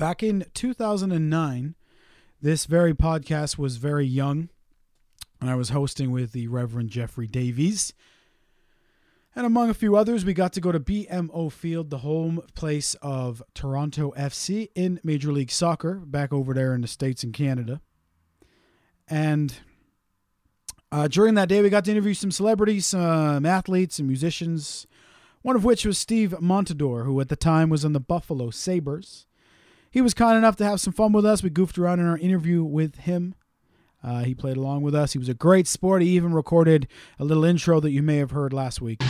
Back in 2009, this very podcast was very young, and I was hosting with the Reverend Jeffrey Davies. And among a few others, we got to go to BMO Field, the home place of Toronto FC in Major League Soccer, back over there in the States and Canada. And uh, during that day, we got to interview some celebrities, some athletes, and musicians, one of which was Steve Montador, who at the time was on the Buffalo Sabres. He was kind enough to have some fun with us. We goofed around in our interview with him. Uh, he played along with us. He was a great sport. He even recorded a little intro that you may have heard last week.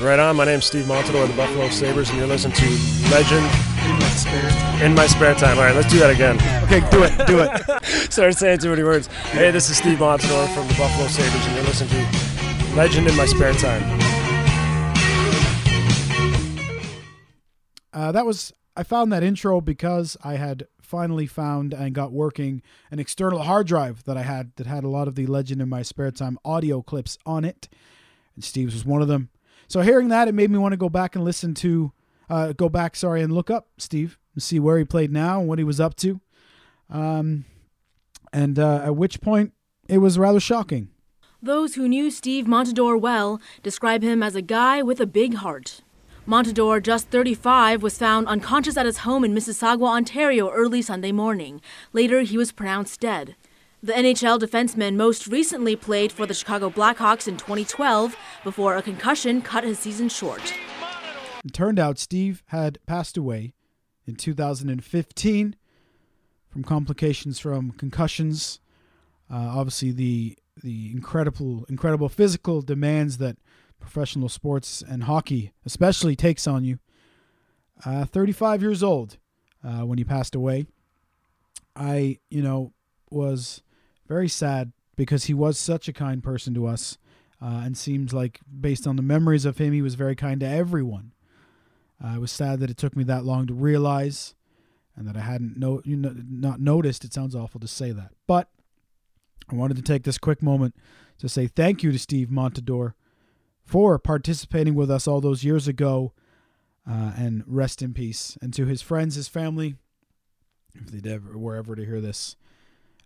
Right on. My name's Steve Montador of the Buffalo Sabres, and you're listening to Legend in my spare time. In my spare time. All right, let's do that again. Okay, do it. Do it. Started saying too many words. Hey, this is Steve Montador from the Buffalo Sabres, and you're listening to Legend in my spare time. Uh, that was I found that intro because I had finally found and got working an external hard drive that I had that had a lot of the Legend in My Spare Time audio clips on it. And Steve's was one of them. So hearing that, it made me want to go back and listen to, uh, go back, sorry, and look up Steve and see where he played now and what he was up to. Um, and uh, at which point it was rather shocking. Those who knew Steve Montador well describe him as a guy with a big heart. Montador, just 35, was found unconscious at his home in Mississauga, Ontario early Sunday morning. Later, he was pronounced dead. The NHL defenseman most recently played for the Chicago Blackhawks in 2012 before a concussion cut his season short. It turned out Steve had passed away in 2015 from complications from concussions. Uh, obviously, the the incredible incredible physical demands that professional sports and hockey especially takes on you. Uh, 35 years old uh, when he passed away. I, you know, was very sad because he was such a kind person to us uh, and seems like, based on the memories of him, he was very kind to everyone. Uh, I was sad that it took me that long to realize and that I hadn't no, you know, not noticed. It sounds awful to say that. But I wanted to take this quick moment to say thank you to Steve Montador for participating with us all those years ago. Uh, and rest in peace. And to his friends, his family, if they ever were ever to hear this,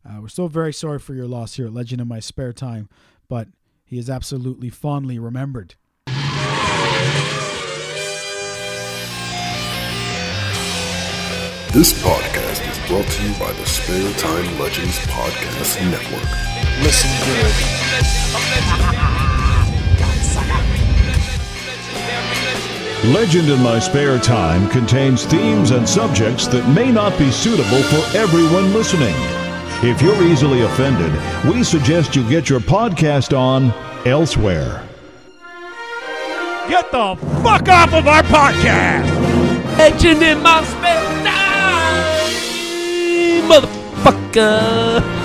uh, we're still very sorry for your loss here at Legend in My Spare Time, but he is absolutely fondly remembered. This podcast is brought to you by the Spare Time Legends Podcast Network. Listen good. Legend in My Spare Time contains themes and subjects that may not be suitable for everyone listening. If you're easily offended, we suggest you get your podcast on elsewhere. Get the fuck off of our podcast! Legend in My Spare Time! Motherfucker!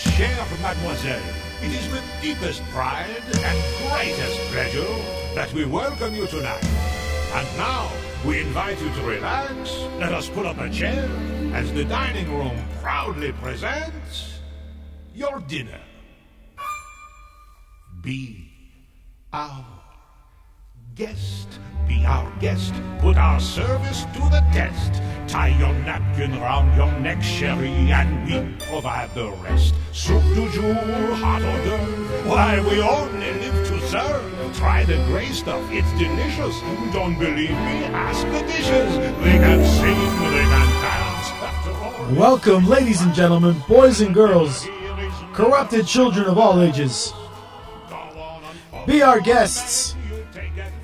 Chère mademoiselle, it is with deepest pride and greatest pleasure that we welcome you tonight. And now, we invite you to relax, let us pull up a chair, as the dining room proudly presents your dinner. Be our guest. Be our guest. Put our service to the test. Tie your napkin round your neck, sherry, and we provide the rest. Soup du jour, hot hors d'oeuvre. Why, we only live to serve. Try the gray stuff, it's delicious. Don't believe me? Ask the dishes. They can sing, they can dance. Welcome, ladies and gentlemen, boys and girls, corrupted children of all ages. Be our guests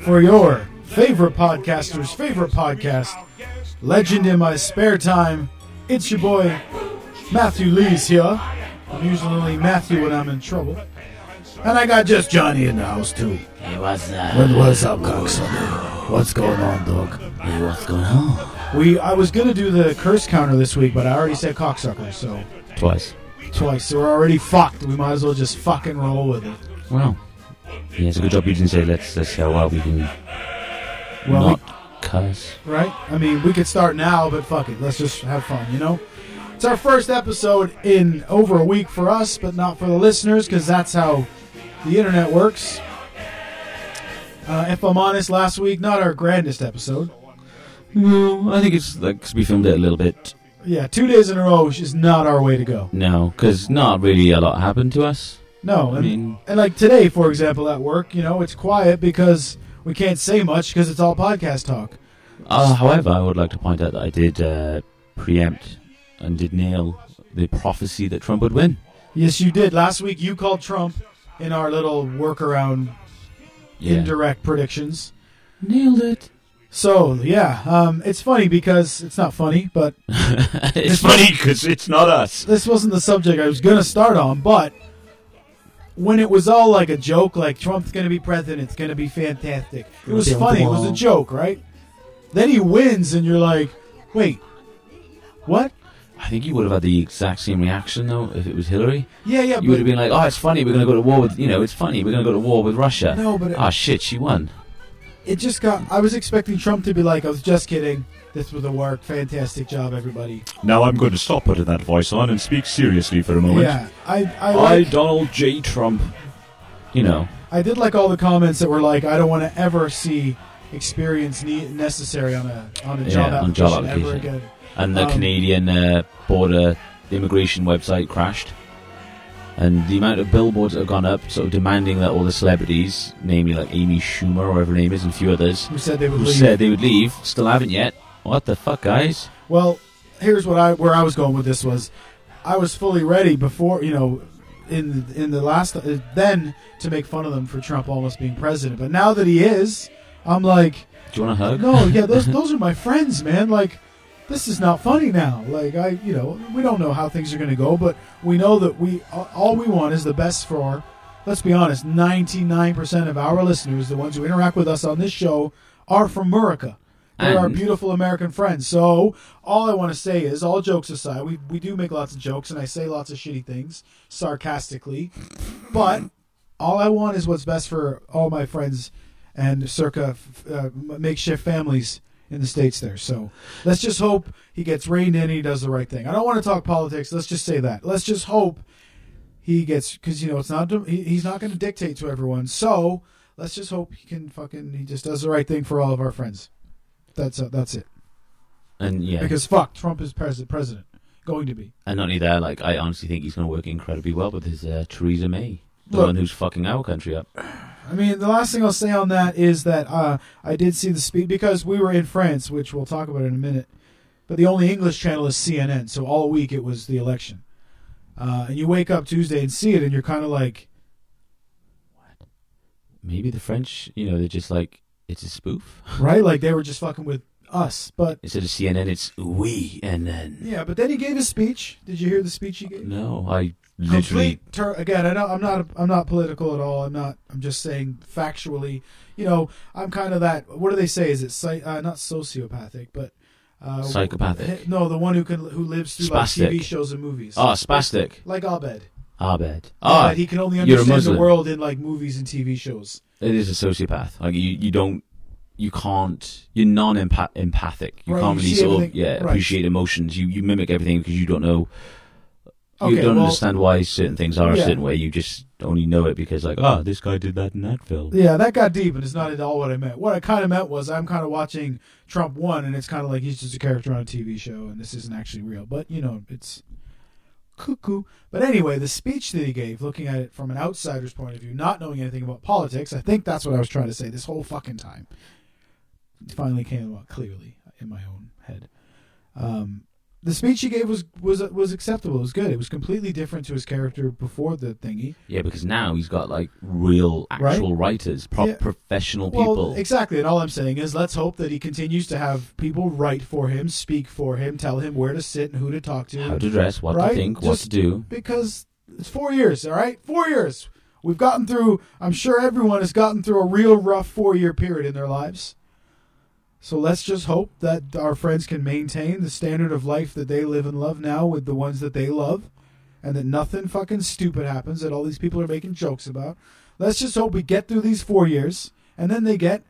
for your favorite podcaster's favorite podcast, Legend in My Spare Time. It's your boy, Matthew Lees here. I'm usually Matthew when I'm in trouble. And I got just Johnny in the house, too. Hey, what's up? What, what's up, cocksucker? What's going on, dog? Hey, what's going on? We I was gonna do the curse counter this week, but I already said cocksucker, so Twice. twice. So we're already fucked. We might as well just fucking roll with it. Well, yeah, it's a good job you didn't say let's, let's see how well we can Well, not cuss. we, right? I mean, we could start now, but fuck it. Let's just have fun, you know? It's our first episode in over a week for us, but not for the listeners, because that's how the internet works. Uh, if I'm honest, last week not our grandest episode. No, I think it's like 'cause we filmed it a little bit. Yeah, two days in a row is not our way to go. No, because not really a lot happened to us. No, I and, mean, and like today, for example, at work, you know, it's quiet because we can't say much because it's all podcast talk. uh, however, I would like to point out that I did uh, preempt and did nail the prophecy that Trump would win. Yes, you did. Last week, you called Trump in our little workaround Yeah. indirect predictions. Nailed it. So yeah, um, it's funny because it's not funny, but it's funny because it's not us. this wasn't the subject I was gonna start on. But when it was all like a joke, like Trump's gonna be president, it's gonna be fantastic. It was funny. It was a joke, right? Then he wins, and you're like, wait, what? I think you would have had the exact same reaction though if it was Hillary. Yeah, yeah. You would have been like, "Oh, it's funny. We're going to go to war with you know. It's funny. We're going to go to war with Russia." no, but it, Ah, shit. She won. it just got. I was expecting Trump to be like, I was just kidding. This was a work. Fantastic job, everybody. Now I'm going to stop putting that voice on and speak seriously for a moment. Yeah, I I I, Donald J. Trump. You know. I did like all the comments that were like, I don't want to ever see experience ne- necessary on a on a job Yeah, on application job ever again. And the Um, Canadian uh, border immigration website crashed. And the amount of billboards that have gone up, sort of demanding that all the celebrities, namely like Amy Schumer or whatever her name is, and a few others, Who said they would who leave? said they would leave, still haven't yet. What the fuck, guys? Well, here's what I where I was going with this was, I was fully ready before you know, in in the last uh, then to make fun of them for Trump almost being president, but now that he is, I'm like, Do you want a hug? no, yeah, those those are my friends, man. Like, this is not funny now. Like, I you know, we don't know how things are going to go, but we know that we all we want is the best for. Our, let's be honest, 99% of our listeners, the ones who interact with us on this show, are from America. They're our beautiful American friends. So all I want to say is, all jokes aside, we we do make lots of jokes, and I say lots of shitty things sarcastically, but all I want is what's best for all my friends and circa uh, makeshift families in the states there. So let's just hope he gets reined in and he does the right thing. I don't want to talk politics. Let's just say that. Let's just hope he gets because you know it's not he, he's not going to dictate to everyone. So let's just hope he can fucking he just does the right thing for all of our friends. That's uh, that's it. And yeah, Because fuck, Trump is pres- president, going to be. and not only that, like I honestly think he's going to work incredibly well with his uh, Theresa May, the Look- one who's fucking our country up. I mean, the last thing I'll say on that is that uh, I did see the speech because we were in France, which we'll talk about in a minute. But the only English channel is CNN, so all week it was the election. Uh, and you wake up Tuesday and see it, and you're kind of like, what? Maybe the French, you know, they're just like it's a spoof. right? Like they were just fucking with us. But Instead of CNN, it's we, and then yeah, but then he gave his speech. Did you hear the speech he gave? no, I literally complete tur- again. I know I'm not. I'm not political at all. I'm not. I'm just saying factually. You know, I'm kind of that. What do they say? Is it uh, not sociopathic, but uh, Psychopathic. No, the one who can who lives through like TV shows and movies. oh spastic. like Abed. Abed. Ah, Ah, he can only you're a understand the Muslim. world in like movies and TV shows. it is a sociopath. Like you, you don't, you can't. You're non-empathic. You Right, can't you really see sort of everything- yeah right. appreciate emotions. You you mimic everything because you don't know. You Okay, don't well- understand why certain things are a Yeah. certain way. You just only know it because like, oh, this guy did that in that film. Yeah, that got deep, and it's not at all what I meant. What I kind of meant was I'm kind of watching Trump one, and it's kind of like he's just a character on a TV show, and this isn't actually real. But you know, it's cuckoo. But anyway, the speech that he gave, looking at it from an outsider's point of view, not knowing anything about politics, I think that's what I was trying to say this whole fucking time. It finally came out clearly in my own head. Um, the speech he gave was was was acceptable. It was good. It was completely different to his character before the thingy. Yeah, because now he's got like real, Right? actual writers, pro- Yeah. professional Well, people. exactly. And all I'm saying is, let's hope that he continues to have people write for him, speak for him, tell him where to sit and who to talk to. How to dress, what Right? to think, what to do. because it's four years, all right? Four years. We've gotten through, I'm sure everyone has gotten through a real rough four year period in their lives. So let's just hope that our friends can maintain the standard of life that they live and love now with the ones that they love and that nothing fucking stupid happens that all these people are making jokes about. Let's just hope we get through these four years and then they get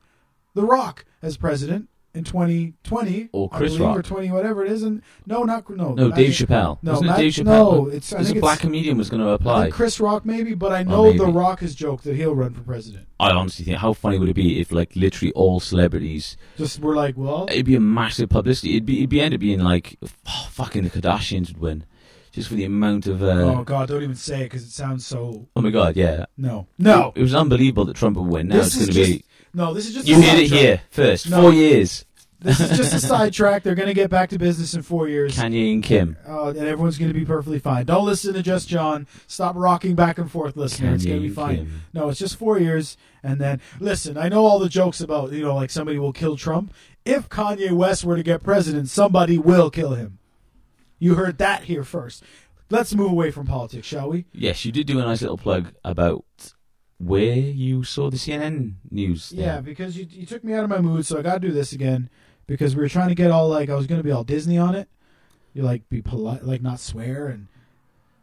The Rock as president in 2020 Or Chris believe, or 20 whatever it is, and no, not no. No, Dave Chappelle. No, Wasn't it Dave Chappelle? no, it's I think a black comedian was going to apply. Chris Rock maybe, but I Oh, know The. Rock has joked that he'll run for president. I honestly think, how funny would it be if, like, literally all celebrities, Just we're like, well, it'd be a massive publicity. It'd be, it'd be end up being like, oh, fucking the Kardashians would win, just for the amount of. Uh, oh god, don't even say it because it sounds so oh my god, yeah. no, no. It was unbelievable that Trump would win. Now This it's going to be. no. This is just You heard it here first. No. Four years. This is just a sidetrack. They're going to get back to business in four years. Kanye and Kim. Uh, and everyone's going to be perfectly fine. Don't listen to just John. Stop rocking back and forth, listener. it's going to be fine. Kim. No, it's just four years, and then listen. I know all the jokes about you know like somebody will kill Trump. If Kanye West were to get president, somebody will kill him. You heard that here first. Let's move away from politics, shall we? Yes, you did do a nice little plug about where you saw the CNN news. there. Yeah, because you you took me out of my mood, so I got to do this again because we were trying to get all like I was going to be all Disney on it. You like be polite, like not swear, and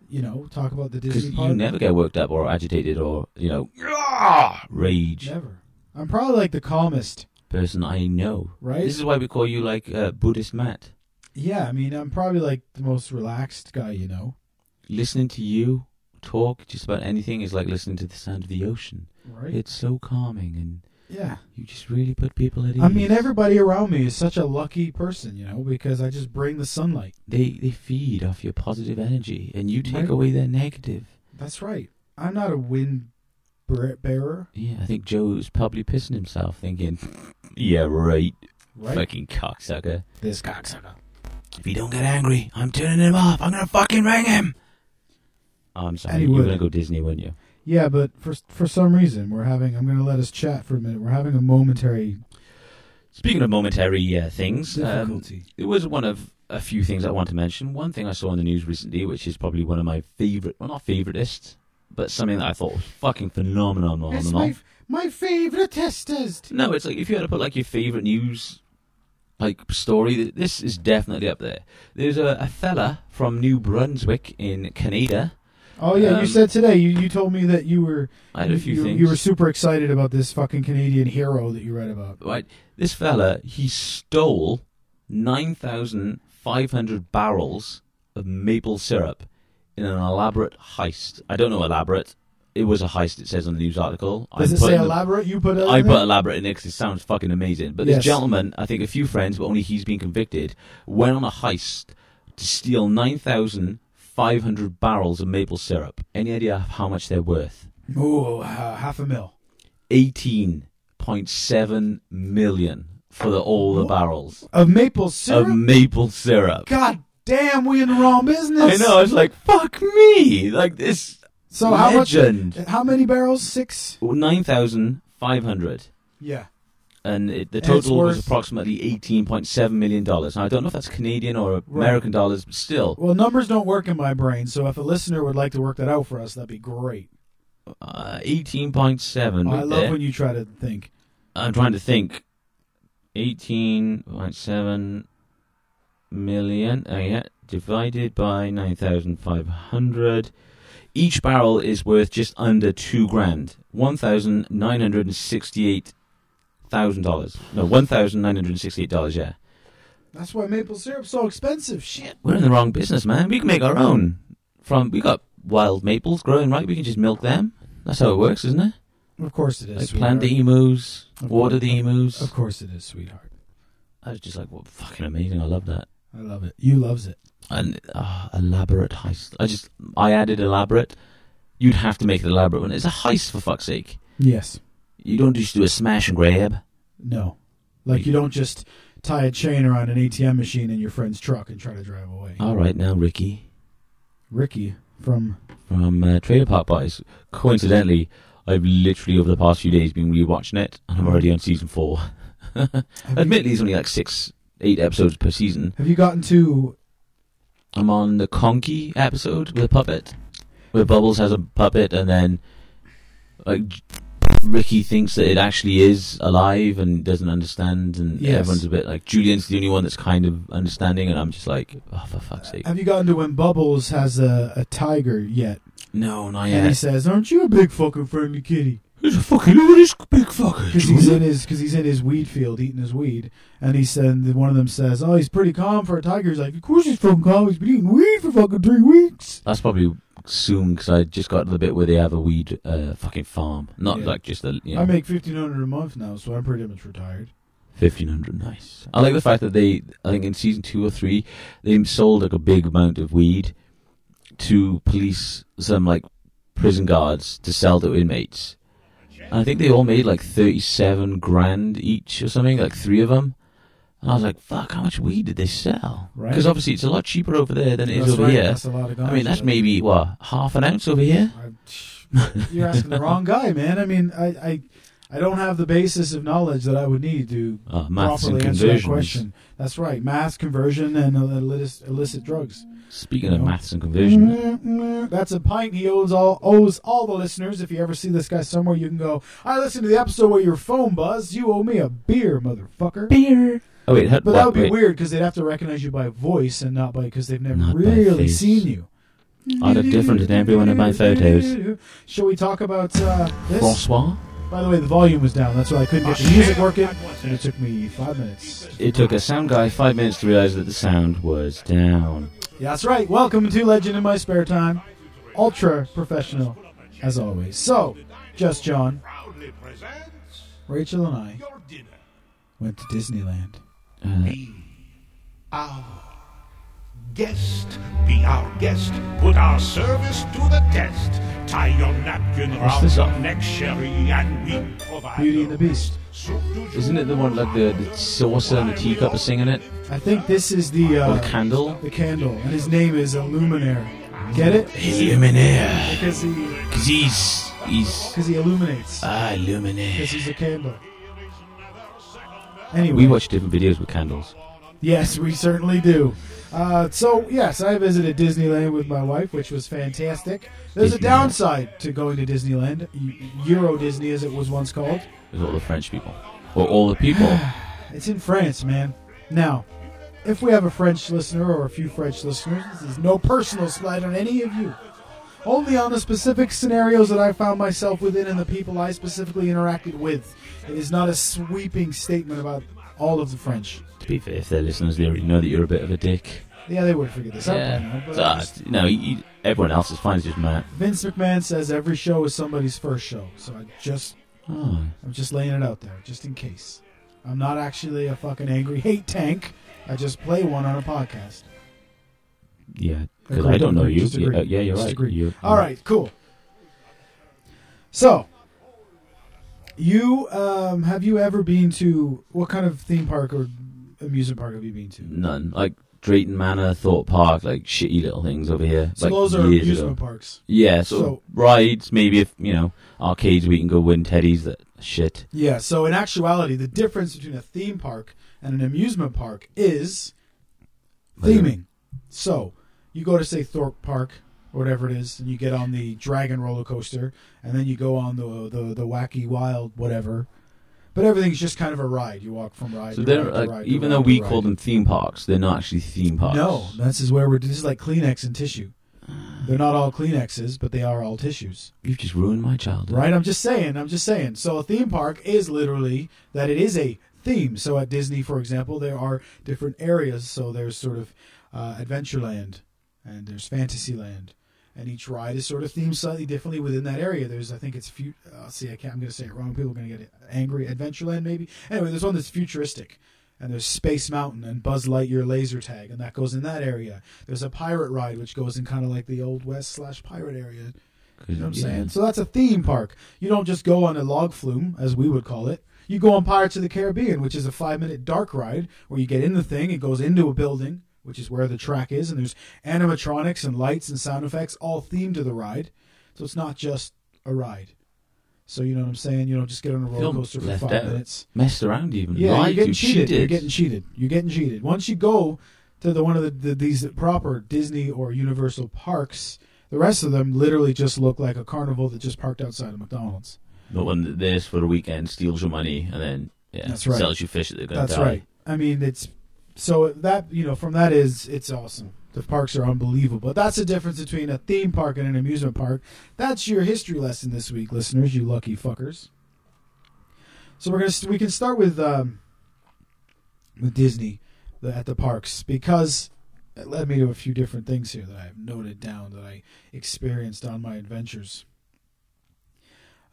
you know talk about the Disney part. you never get worked up or agitated or, you know, "Ah," rage Never. I'm probably like the calmest, person I know. right? This is why we call you like uh, Buddhist Matt. yeah, I mean, I'm probably like the most relaxed guy, you know. Listening to you talk just about anything is like listening to the sound of the ocean. Right? It's so calming and yeah. you just really put people at ease. I mean, everybody around me is such a lucky person, you know, because I just bring the sunlight. They, they feed off your positive energy and you take Right. away their negative. That's right. I'm not a wind bearer, Yeah, I think Joe's probably pissing himself thinking, yeah, right, right? fucking cocksucker. this cocksucker. If he don't get angry, I'm turning him off. I'm gonna fucking ring him. Oh, I'm sorry. You were gonna go Disney, weren't you? Yeah, but for for some reason we're having. I'm going to let us chat for a minute. We're having a momentary Speaking of momentary uh, things, um, difficulty. it was one of a few things I want to mention. One thing I saw in the news recently, which is probably one of my favorite, well, not favoritist, but something that I thought was fucking phenomenal. it's my my favorite testers. No, it's like if you had to put like your favorite news like story, this is definitely up there. There's a, a fella from New Brunswick in Canada. Oh yeah, Um, you said today. You you told me that you were I had a few you, things. you were super excited about this fucking Canadian hero that you read about. right. This fella, he stole nine thousand five hundred barrels of maple syrup in an elaborate heist. I don't know elaborate. It was a heist. It says on the news article. Does I'm it say the- elaborate? You put it. I put there? elaborate in it 'cause it sounds fucking amazing. But Yes. this gentleman, I think a few friends, but only he's been convicted, went on a heist to steal 9,500 barrels of maple syrup. Any idea how much they're worth? Oh, uh, half a mil. 18.7 million for the, all the barrels Of maple syrup. of maple syrup. God damn, we in the wrong business. I know, I was like, fuck me! Like this. So how much? legend. How many barrels? Six. 9,500. Yeah. And it, the total was approximately eighteen point seven million dollars. Now I don't know if that's Canadian or American dollars, but still, Well, numbers don't work in my brain, so if a listener would like to work that out for us, that'd be great. uh, eighteen point seven. I love when you try to think. I'm trying to think. Eighteen point seven million. Oh yeah, divided by nine thousand five hundred. Each barrel is worth just under two grand. One thousand nine hundred and sixty-eight thousand dollars. No, one thousand nine hundred sixty-eight dollars. Yeah. That's why maple syrup's so expensive. Shit. We're in the wrong business, man. We can make our own. From we got wild maples growing, right? We can just milk them. That's how it works, isn't it? Of course it is. Like sweetheart. plant the emus, Of water course. the emus. Of course it is, sweetheart. I was just like, well, fucking amazing. I love that. I love it. You loves it. And uh, elaborate heist. I just, I added elaborate. You'd have to make it elaborate when it's a heist for fuck's sake. Yes. You don't just do a smash and grab. No. Like you don't just tie a chain around an ATM machine in your friend's truck and try to drive away. All right, now Ricky Ricky from from uh, Trailer Park Boys. Coincidentally, I've literally over the past few days been rewatching it, and I'm already on season four. Admittedly, it's only like six, eight episodes per season. have you gotten to I'm on the Conky episode with a puppet, where Bubbles has a puppet, and then like Ricky thinks that it actually is alive and doesn't understand, and Yes. everyone's a bit like Julian's the only one that's kind of understanding, and I'm just like, oh for fuck's sake, have you gotten to when Bubbles has a, a tiger yet? no, not yet. And he says, Aren't you a big fucking friendly kitty? There's a fucking look at this big fucker. because he's in his because he's in his weed field eating his weed, and he said one of them says, "Oh, he's pretty calm for a tiger." He's like, "Of course he's fucking calm. He's been eating weed for fucking three weeks." That's probably soon because I just got to the bit where they have a weed uh, fucking farm, not Yeah. like just a you know, I make fifteen hundred a month now, so I'm pretty much retired. fifteen hundred. Nice. I like the fact that they, I think in season two or three, they sold like a big amount of weed to police some like prison guards to sell to inmates. And I think they all made like thirty-seven grand each or something, like three of them. And I was like, "Fuck! How much weed did they sell?" Right. Because obviously it's a lot cheaper over there than it is That's over right, here. That's a lot of I mean, that's maybe what half an ounce over here. You're asking the wrong guy, man. I mean, I, I, I don't have the basis of knowledge that I would need to Uh, properly answer that question. That's right, math, conversion, and illicit, illicit drugs. Speaking of No. maths and conversion, Mm, mm, That's a pint he owes all owes all the listeners. If you ever see this guy somewhere, you can go. I listened to the episode where your phone buzzed. You owe me a beer, motherfucker. beer. Oh wait, But what, that would be wait. weird because they'd have to recognize you by voice and not by because they've never Not by really face. seen you. I look different in every one of my photos. Shall we talk about uh, this? Francois. By the way, the volume was down. That's why I couldn't get the music working, and it took me five minutes. It took a sound guy five minutes to realize that the sound was down. Yeah, that's right. Welcome to Legend in My Spare Time. Ultra professional, as always. So, just John, Proudly presents Rachel, and I went to Disneyland. Be our guest. Be our guest. Put our service to the test. Tie your napkin What's round your off? neck, Sherry, and we provide. Beauty and the Beast. Soup isn't it the one like the, the saucer and the teacup are singing it? I think this is the uh, the candle? the candle, and his name is Illuminaire. Get it? Illuminaire. Because he Because he's. He's. because he illuminates. Ah, Because Illuminaire. he's a candle. Anyway, We watch different videos with candles. Yes, we certainly do. Uh, so yes, I visited Disneyland with my wife, which was fantastic. There's a Disneyland. downside to going to Disneyland, Euro Disney as it was once called. With all the French people. Or all the people. It's in France, man. Now, if we have a French listener or a few French listeners, this is no personal slight on any of you. Only on the specific scenarios that I found myself within and the people I specifically interacted with. It is not a sweeping statement about all of the French. to be fair, if they're listeners, they already know that you're a bit of a dick. Yeah, they would figure this out by Yeah. now. But So, uh, just- no, you, everyone else is fine. It's just Matt. Vince McMahon says every show is somebody's first show, so I just Oh. I'm just laying it out there, just in case. I'm not actually a fucking angry hate tank. I just play one on a podcast. Yeah, because I don't know you. Just Yeah, agree. yeah, you're Just right. agree. You- All right, cool. So, you um, have you ever been to what kind of theme park or amusement park have you been to? None. Like Drayton Manor, Thorpe Park, like shitty little things over here. So like those are years amusement ago. parks. Yeah, so, So- rides, maybe if, you know, arcades we can go win teddies, that shit. Yeah. So in actuality, the difference between a theme park and an amusement park is theming. So you go to say Thorpe Park or whatever it is, and you get on the Dragon roller coaster, and then you go on the the, the wacky wild whatever. But everything's just kind of a ride. You walk from ride. So to they're ride like, ride even though we call them theme parks, they're not actually theme parks. no, this is where we're. This is like Kleenex and tissue. They're not all Kleenexes, but they are all tissues. You've just ruined my childhood. Right? I'm just saying. I'm just saying. So a theme park is literally that it is a theme. So at Disney, for example, there are different areas. So there's sort of uh, Adventureland and there's Fantasyland, and each ride is sort of themed slightly differently within that area. There's, I think it's, fu- uh, see, I can't, I'm going to say it wrong. People are going to get angry. Adventureland, maybe. Anyway, there's one that's futuristic. And there's Space Mountain and Buzz Lightyear laser tag, and that goes in that area. There's a pirate ride, which goes in kind of like the old west slash pirate area. You know what I'm Yeah. saying? So that's a theme park. You don't just go on a log flume, as we would call it. You go on Pirates of the Caribbean, which is a five minute dark ride where you get in the thing, it goes into a building, which is where the track is, and there's animatronics and lights and sound effects all themed to the ride. So it's not just a ride. So you know what I'm saying? You don't just get on a roller Film coaster for left five out. minutes. Messed around even. Yeah, Lied you're getting to, cheated. You're getting cheated. You're getting cheated. Once you go to the one of the, the these proper Disney or Universal parks, the rest of them literally just look like a carnival that just parked outside of McDonald's. The one that there's for the weekend, steals your money, and then yeah, That's right. sells you fish that they're going to That's die. right. I mean, it's so that you know from that is it's awesome. The parks are unbelievable. But that's the difference between a theme park and an amusement park. That's your history lesson this week, listeners. You lucky fuckers. So we're gonna we can start with um, with Disney at the parks because it led me to a few different things here that I've noted down that I experienced on my adventures.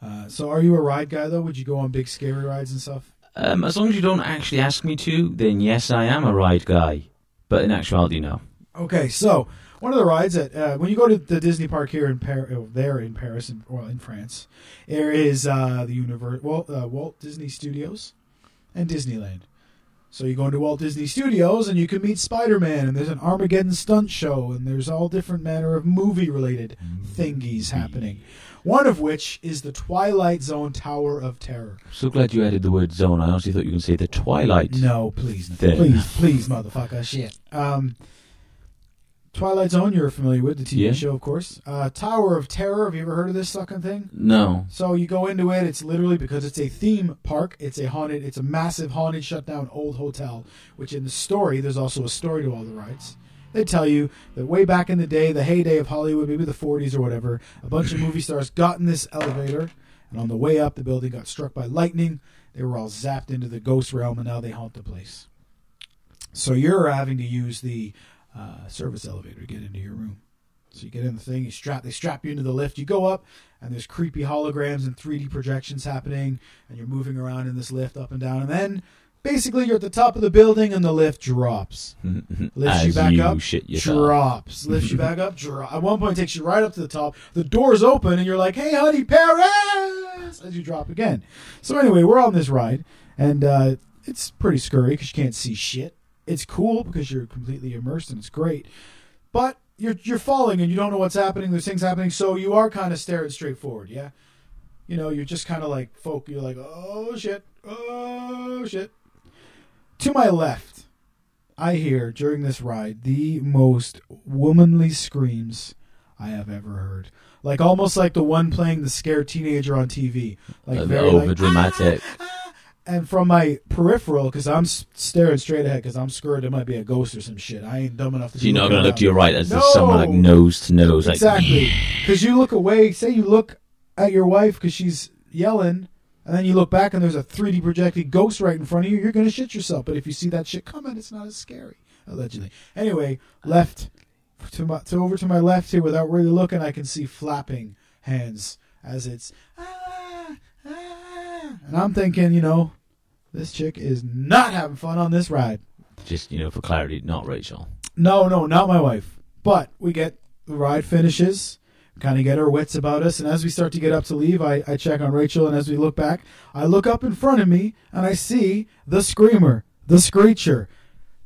Uh, so, are you a ride guy though? Would you go on big scary rides and stuff? Um, as long as you don't actually ask me to, then yes, I am a ride guy. But in actuality, no. Okay, so one of the rides that uh, when you go to the Disney park here in Paris, there in Paris, in, well in France, there is uh, the universe, Walt, uh, Walt Disney Studios, and Disneyland. So you go into Walt Disney Studios and you can meet Spider Man, and there's an Armageddon stunt show, and there's all different manner of movie related thingies happening. One of which is the Twilight Zone Tower of Terror. So glad you added the word zone. I honestly thought you were going to say the Twilight. No, please, Then. please, please, motherfucker, shit. Um, Twilight Zone, you're familiar with the TV Yeah. show, of course. Uh, Tower of Terror. Have you ever heard of this sucking thing? No. So you go into it. It's literally because it's a theme park. It's a haunted. It's a massive haunted, shut down old hotel. Which in the story, there's also a story to all the rides. They tell you that way back in the day, the heyday of Hollywood, maybe the 40s or whatever, a bunch of movie stars got in this elevator, and on the way up, the building got struck by lightning. They were all zapped into the ghost realm, and now they haunt the place. So you're having to use the uh, service elevator to get into your room. So you get in the thing, you strap, they strap you into the lift. You go up, and there's creepy holograms and 3D projections happening, and you're moving around in this lift up and down, and then basically you're at the top of the building, and the lift drops. Lifts As you back you up, shit yourself. drops. Lifts you back up, drop. At one point, takes you right up to the top. The doors open, and you're like, "Hey, honey, Paris!" As you drop again. So anyway, we're on this ride, and uh, it's pretty scary because you can't see shit. It's cool because you're completely immersed, and it's great. But you're you're falling, and you don't know what's happening. There's things happening, so you are kind of staring straight forward. Yeah, you know, you're just kind of like folk. You're like, "Oh shit, oh shit." To my left, I hear during this ride the most womanly screams I have ever heard. Like almost like the one playing the scared teenager on TV. Like Uh, very like, over dramatic. and from my peripheral, because I'm staring straight ahead, because I'm scared there might be a ghost or some shit. I ain't dumb enough to. So you're not to look to your right as there's No! someone like nose to nose. Exactly. Because you look away, say you look at your wife because she's yelling, and then you look back and there's a 3D projected ghost right in front of you, you're going to shit yourself. But if you see that shit coming, it's not as scary, allegedly. Anyway, left to my to over to my left here without really looking, I can see flapping hands as it's ah, ah. and I'm thinking, you know, this chick is not having fun on this ride. Just, you know, for clarity, not Rachel. No, no, not my wife. But we get the ride finishes, kind of get our wits about us, and as we start to get up to leave, I, I check on Rachel, and as we look back, I look up in front of me and I see the screamer, the screecher,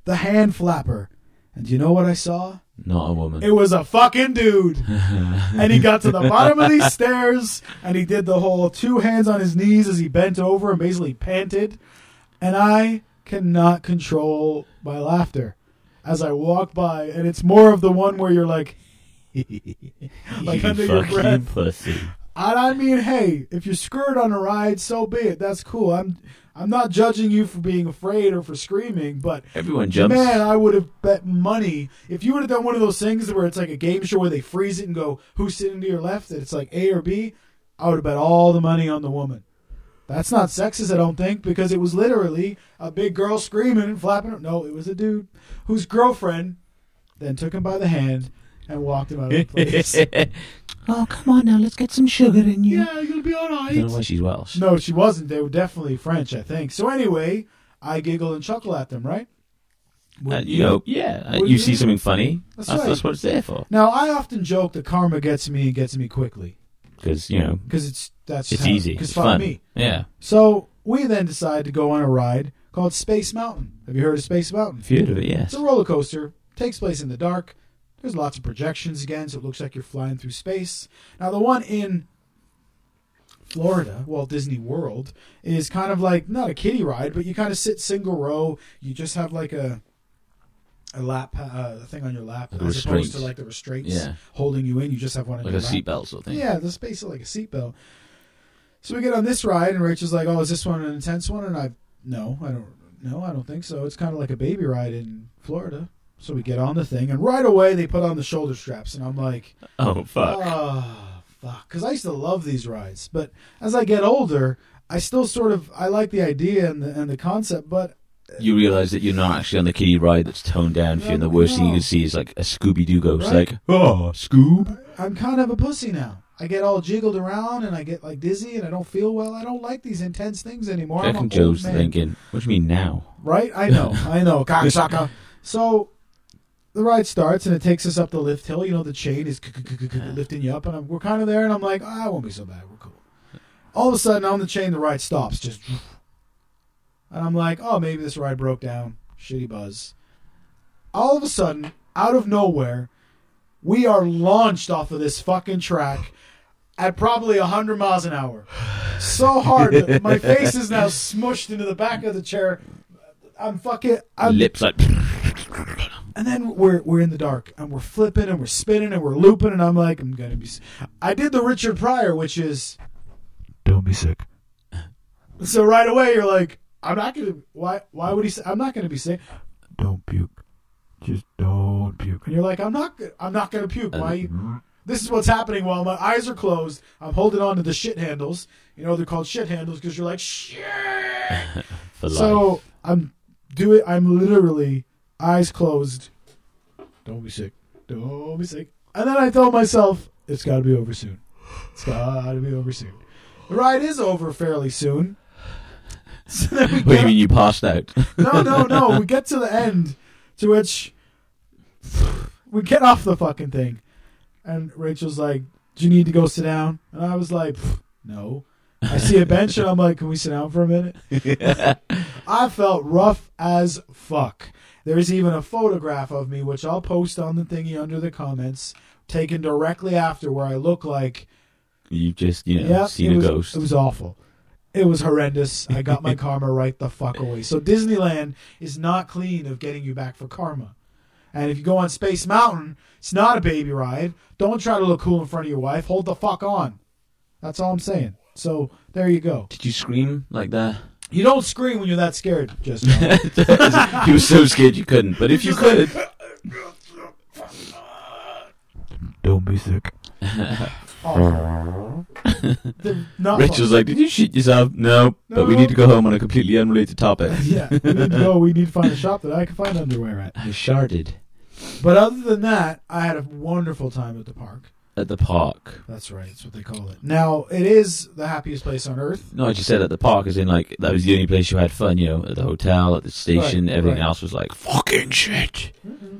the hand flapper. And do you know what I saw? Not a woman. It was a fucking dude. and he got to the bottom of these stairs and he did the whole two hands on his knees as he bent over and basically panted. And I cannot control my laughter as I walk by. And it's more of the one where you're like, like you under your breath. pussy. And I mean, hey, if you're screwed on a ride, so be it. That's cool. I'm I'm not judging you for being afraid or for screaming, but Everyone jumps. Man, I would have bet money if you would have done one of those things where it's like a game show where they freeze it and go, "Who's sitting to your left?" and it's like A or B. I would have bet all the money on the woman. That's not sexist, I don't think, because it was literally a big girl screaming and flapping. No, it was a dude whose girlfriend then took him by the hand and walked him out of the place. oh, come on now, let's get some sugar in you. yeah, you'll be all I don't know right. why she's Welsh. No, she wasn't. They were definitely French, I think. So anyway, I giggle and chuckle at them, right? Uh, Wouldn't you know, yeah. Uh, Wouldn't you you? see something funny. That's That's, right. that's what it's there for. Now, I often joke that karma gets me and gets me quickly Because, you know, because it's that's it's how- easy. 'cause It's fuck fun. me. Yeah. So we then decide to go on a ride called Space Mountain. Have you heard of Space Mountain? If you heard of it, yes. It's a roller coaster. Takes place in the dark. There's lots of projections again, so it looks like you're flying through space. Now the one in Florida, Walt Disney World, is kind of like not a kiddie ride, but you kind of sit single row. You just have like a a lap, uh, thing on your lap, a as opposed to like the restraints Yeah. holding you in. You just have one on Like your a seatbelt sort of thing. Yeah, the space is like a seatbelt. So we get on this ride, and Rachel's like, "Oh, is this one an intense one?" And I, no, I don't, no, I don't think so. It's kind of like a baby ride in Florida. So we get on the thing, and right away they put on the shoulder straps, and I'm like, Oh fuck! oh, fuck. Because I used to love these rides. But as I get older, I still sort of, I like the idea and the, and the concept, but uh, you realize that you're not actually on the kiddie ride that's toned down for you, and the worst thing you can see is like a Scooby Doo ghost, Right. like oh Scoob. I'm kind of a pussy now. I get all jiggled around and I get like dizzy and I don't feel well. I don't like these intense things anymore. I I'm reckon an old Joe's thinking, "What do you mean now?" Right? I know. I know. Cocksucker. So the ride starts and it takes us up the lift hill. You know, the chain is lifting you up, and I'm, we're kind of there. And I'm like, ah, it won't be so bad. We're cool. All of a sudden, on the chain, the ride stops. Just, and I'm like, oh, maybe this ride broke down. Shitty buzz. All of a sudden, out of nowhere, we are launched off of this fucking track at probably 100 miles an hour. So hard that my face is now smushed into the back of the chair. I'm fucking. I'm, Lips like. and then we're we're in the dark and we're flipping and we're spinning and we're looping and I'm like I'm gonna be. I did the Richard Pryor, which is don't be sick. So right away you're like I'm not gonna. Why why would he say I'm not gonna be sick? Don't puke. Just don't puke. And you're like I'm not. I'm not gonna puke. Why? Uh, mm-hmm. This is what's happening while my eyes are closed. I'm holding on to the shit handles. You know they're called shit handles because you're like shit. So I'm do it. I'm literally eyes closed. Don't be sick. Don't be sick. And then I told myself it's got to be over soon. It's got to be over soon. The ride is over fairly soon. So then we what do you mean you passed out? no, no, no. We get to the end, to which we get off the fucking thing, and Rachel's like, "Do you need to go sit down?" And I was like, "No." I see a bench, and I'm like, "Can we sit down for a minute?" I felt rough as fuck. There's even a photograph of me, which I'll post on the thingy under the comments, taken directly after, where I look like You've just you know yeah, seen it a was, ghost. It was awful. It was horrendous. I got my karma right the fuck away. So Disneyland is not clean of getting you back for karma. And if you go on Space Mountain, it's not a baby ride. Don't try to look cool in front of your wife. Hold the fuck on. That's all I'm saying. So there you go. Did you scream like that? You don't scream when you're that scared. Just you were so scared you couldn't. But if you could, don't be sick. not Rachel's like, "Did you shit yourself?" No, but we No. need to go home on a completely unrelated topic. yeah, we need to go. We need to find a shop that I can find underwear at. I sharded But other than that, I had a wonderful time at the park. At the park. That's right. That's what they call it. Now, it is the happiest place on earth. No, I just said at the park, as in like that was the only place you had fun. You know, at the hotel, at the station, Right, everything right. else was like fucking shit. Mm-hmm.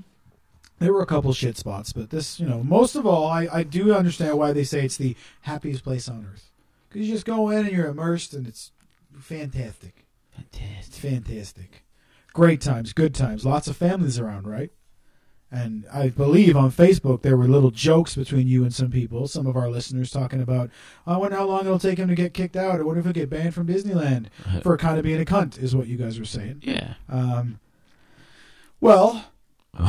There were a couple shit spots, but this, you know, most of all, I, I do understand why they say it's the happiest place on earth. Because you just go in and you're immersed, and it's fantastic. It's fantastic. Great times, good times. Lots of families around, right? And I believe on Facebook there were little jokes between you and some people, some of our listeners talking about, I wonder how long it'll take him to get kicked out. I wonder if he'll get banned from Disneyland for kind of being a cunt, is what you guys were saying. Yeah. Um, well,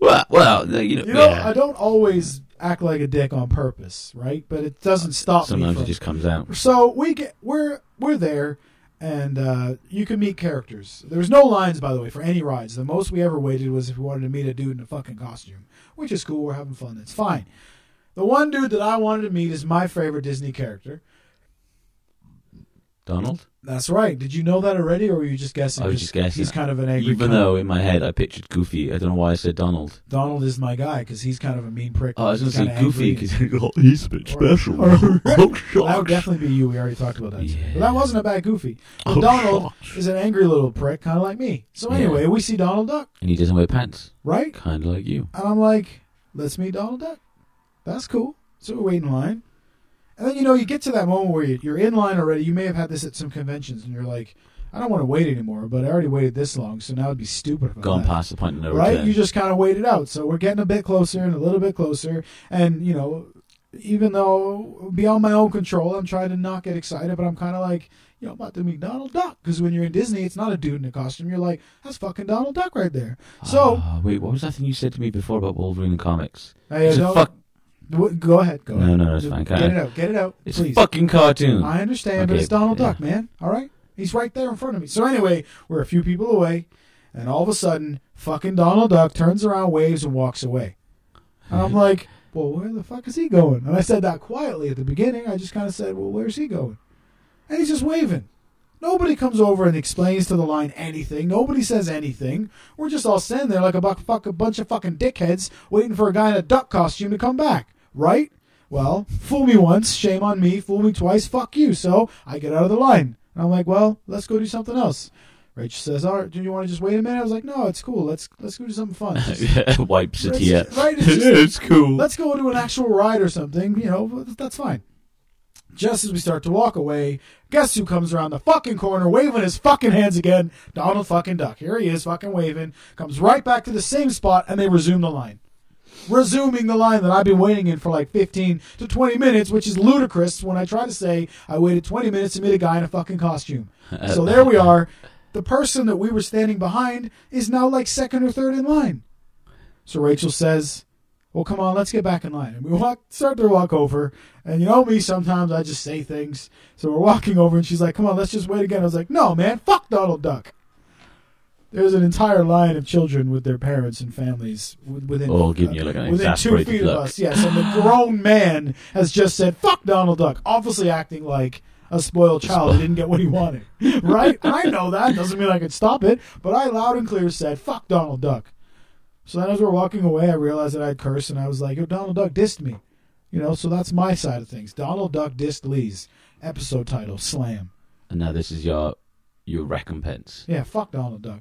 well, well, you know, You know, yeah. I don't always act like a dick on purpose, right? But it doesn't stop Sometimes me. it just comes out. So we get we're we're there, and uh, you can meet characters. There was no lines, by the way, for any rides. The most we ever waited was if we wanted to meet a dude in a fucking costume, which is cool. We're having fun. It's fine. The one dude that I wanted to meet is my favorite Disney character. Donald. That's right. Did you know that already, or were you just guessing? I was just guessing. He's kind of an angry. Even cunt. though in my head I pictured Goofy, I don't know why I said Donald. Donald is my guy because he's kind of a mean prick. Oh, I was going to say Goofy because he's a bit special. Or- oh, that would definitely be you. We already talked about that. Yeah. But that wasn't a bad Goofy. Oh, Donald is an angry little prick, kind of like me. So Yeah. anyway, we see Donald Duck, and he doesn't wear pants, right? kind of like you. And I'm like, let's meet Donald Duck. That's cool. So we wait in line. And then, you know, you get to that moment where you- you're in line already. You may have had this at some conventions, and you're like, I don't want to wait anymore, but I already waited this long, so now it'd be stupid if past the point of no right? You just kind of wait it out. So we're getting a bit closer and a little bit closer. And, you know, even though beyond my own control, I'm trying to not get excited, but I'm kind of like, you know, I'm about to meet Donald Duck. Because when you're in Disney, it's not a dude in a costume. You're like, that's fucking Donald Duck right there. So, Ah, wait, what was that thing you said to me before about Wolverine and comics? hey, It's a fuck. Go ahead. Go No, ahead. no, no, it's fine. Get it out. Get it out. It's please. a fucking cartoon. I understand, but it's Donald yeah. Duck, man. All right? He's right there in front of me. So anyway, we're a few people away, and all of a sudden, Fucking Donald Duck turns around, waves, and walks away. And I'm like, well, where the fuck is he going? And I said that quietly at the beginning. I just kind of said, well, where's he going? And he's just waving. Nobody comes over and explains to the line anything. Nobody says anything. We're just all standing there like a, bu- fuck, a bunch of fucking dickheads waiting for a guy in a duck costume to come back, right? Well, fool me once, shame on me. Fool me twice, fuck you. So I get out of the line. And I'm like, well, let's go do something else. Rachel says, "All right, do you want to just wait a minute?" I was like, "No, it's cool. Let's let's go do something fun. Just- Wipes a Right, right, it's just- it's cool. let's go to an actual ride or something. You know, that's fine." Just as we start to walk away, guess who comes around the fucking corner waving his fucking hands again? Donald fucking Duck. Here he is, fucking waving. Comes right back to the same spot, and they resume the line. Resuming the line that I've been waiting in for like 15 to 20 minutes, which is ludicrous when I try to say I waited 20 minutes to meet a guy in a fucking costume. So there we are. The person that we were standing behind is now like second or third in line. So Rachel says, Well, come on, let's get back in line. And we walk, start to walk over. And you know me, sometimes I just say things. So we're walking over, and she's like, Come on, let's just wait again. I was like, No, man, fuck Donald Duck. There's an entire line of children with their parents and families wi- within, All giving you, like, an within two feet look. of us. Yes, and the grown man has just said, Fuck Donald Duck, obviously acting like a spoiled child who didn't get what he wanted. right? I know that. Doesn't mean I could stop it. But I loud and clear said, fuck Donald Duck. So then as we're walking away, I realized that I'd cursed and I was like, yo, Donald Duck dissed me. You know, so that's my side of things. Donald Duck dissed Lee's. Episode title, Slam. And now this is your your recompense. Yeah, fuck Donald Duck.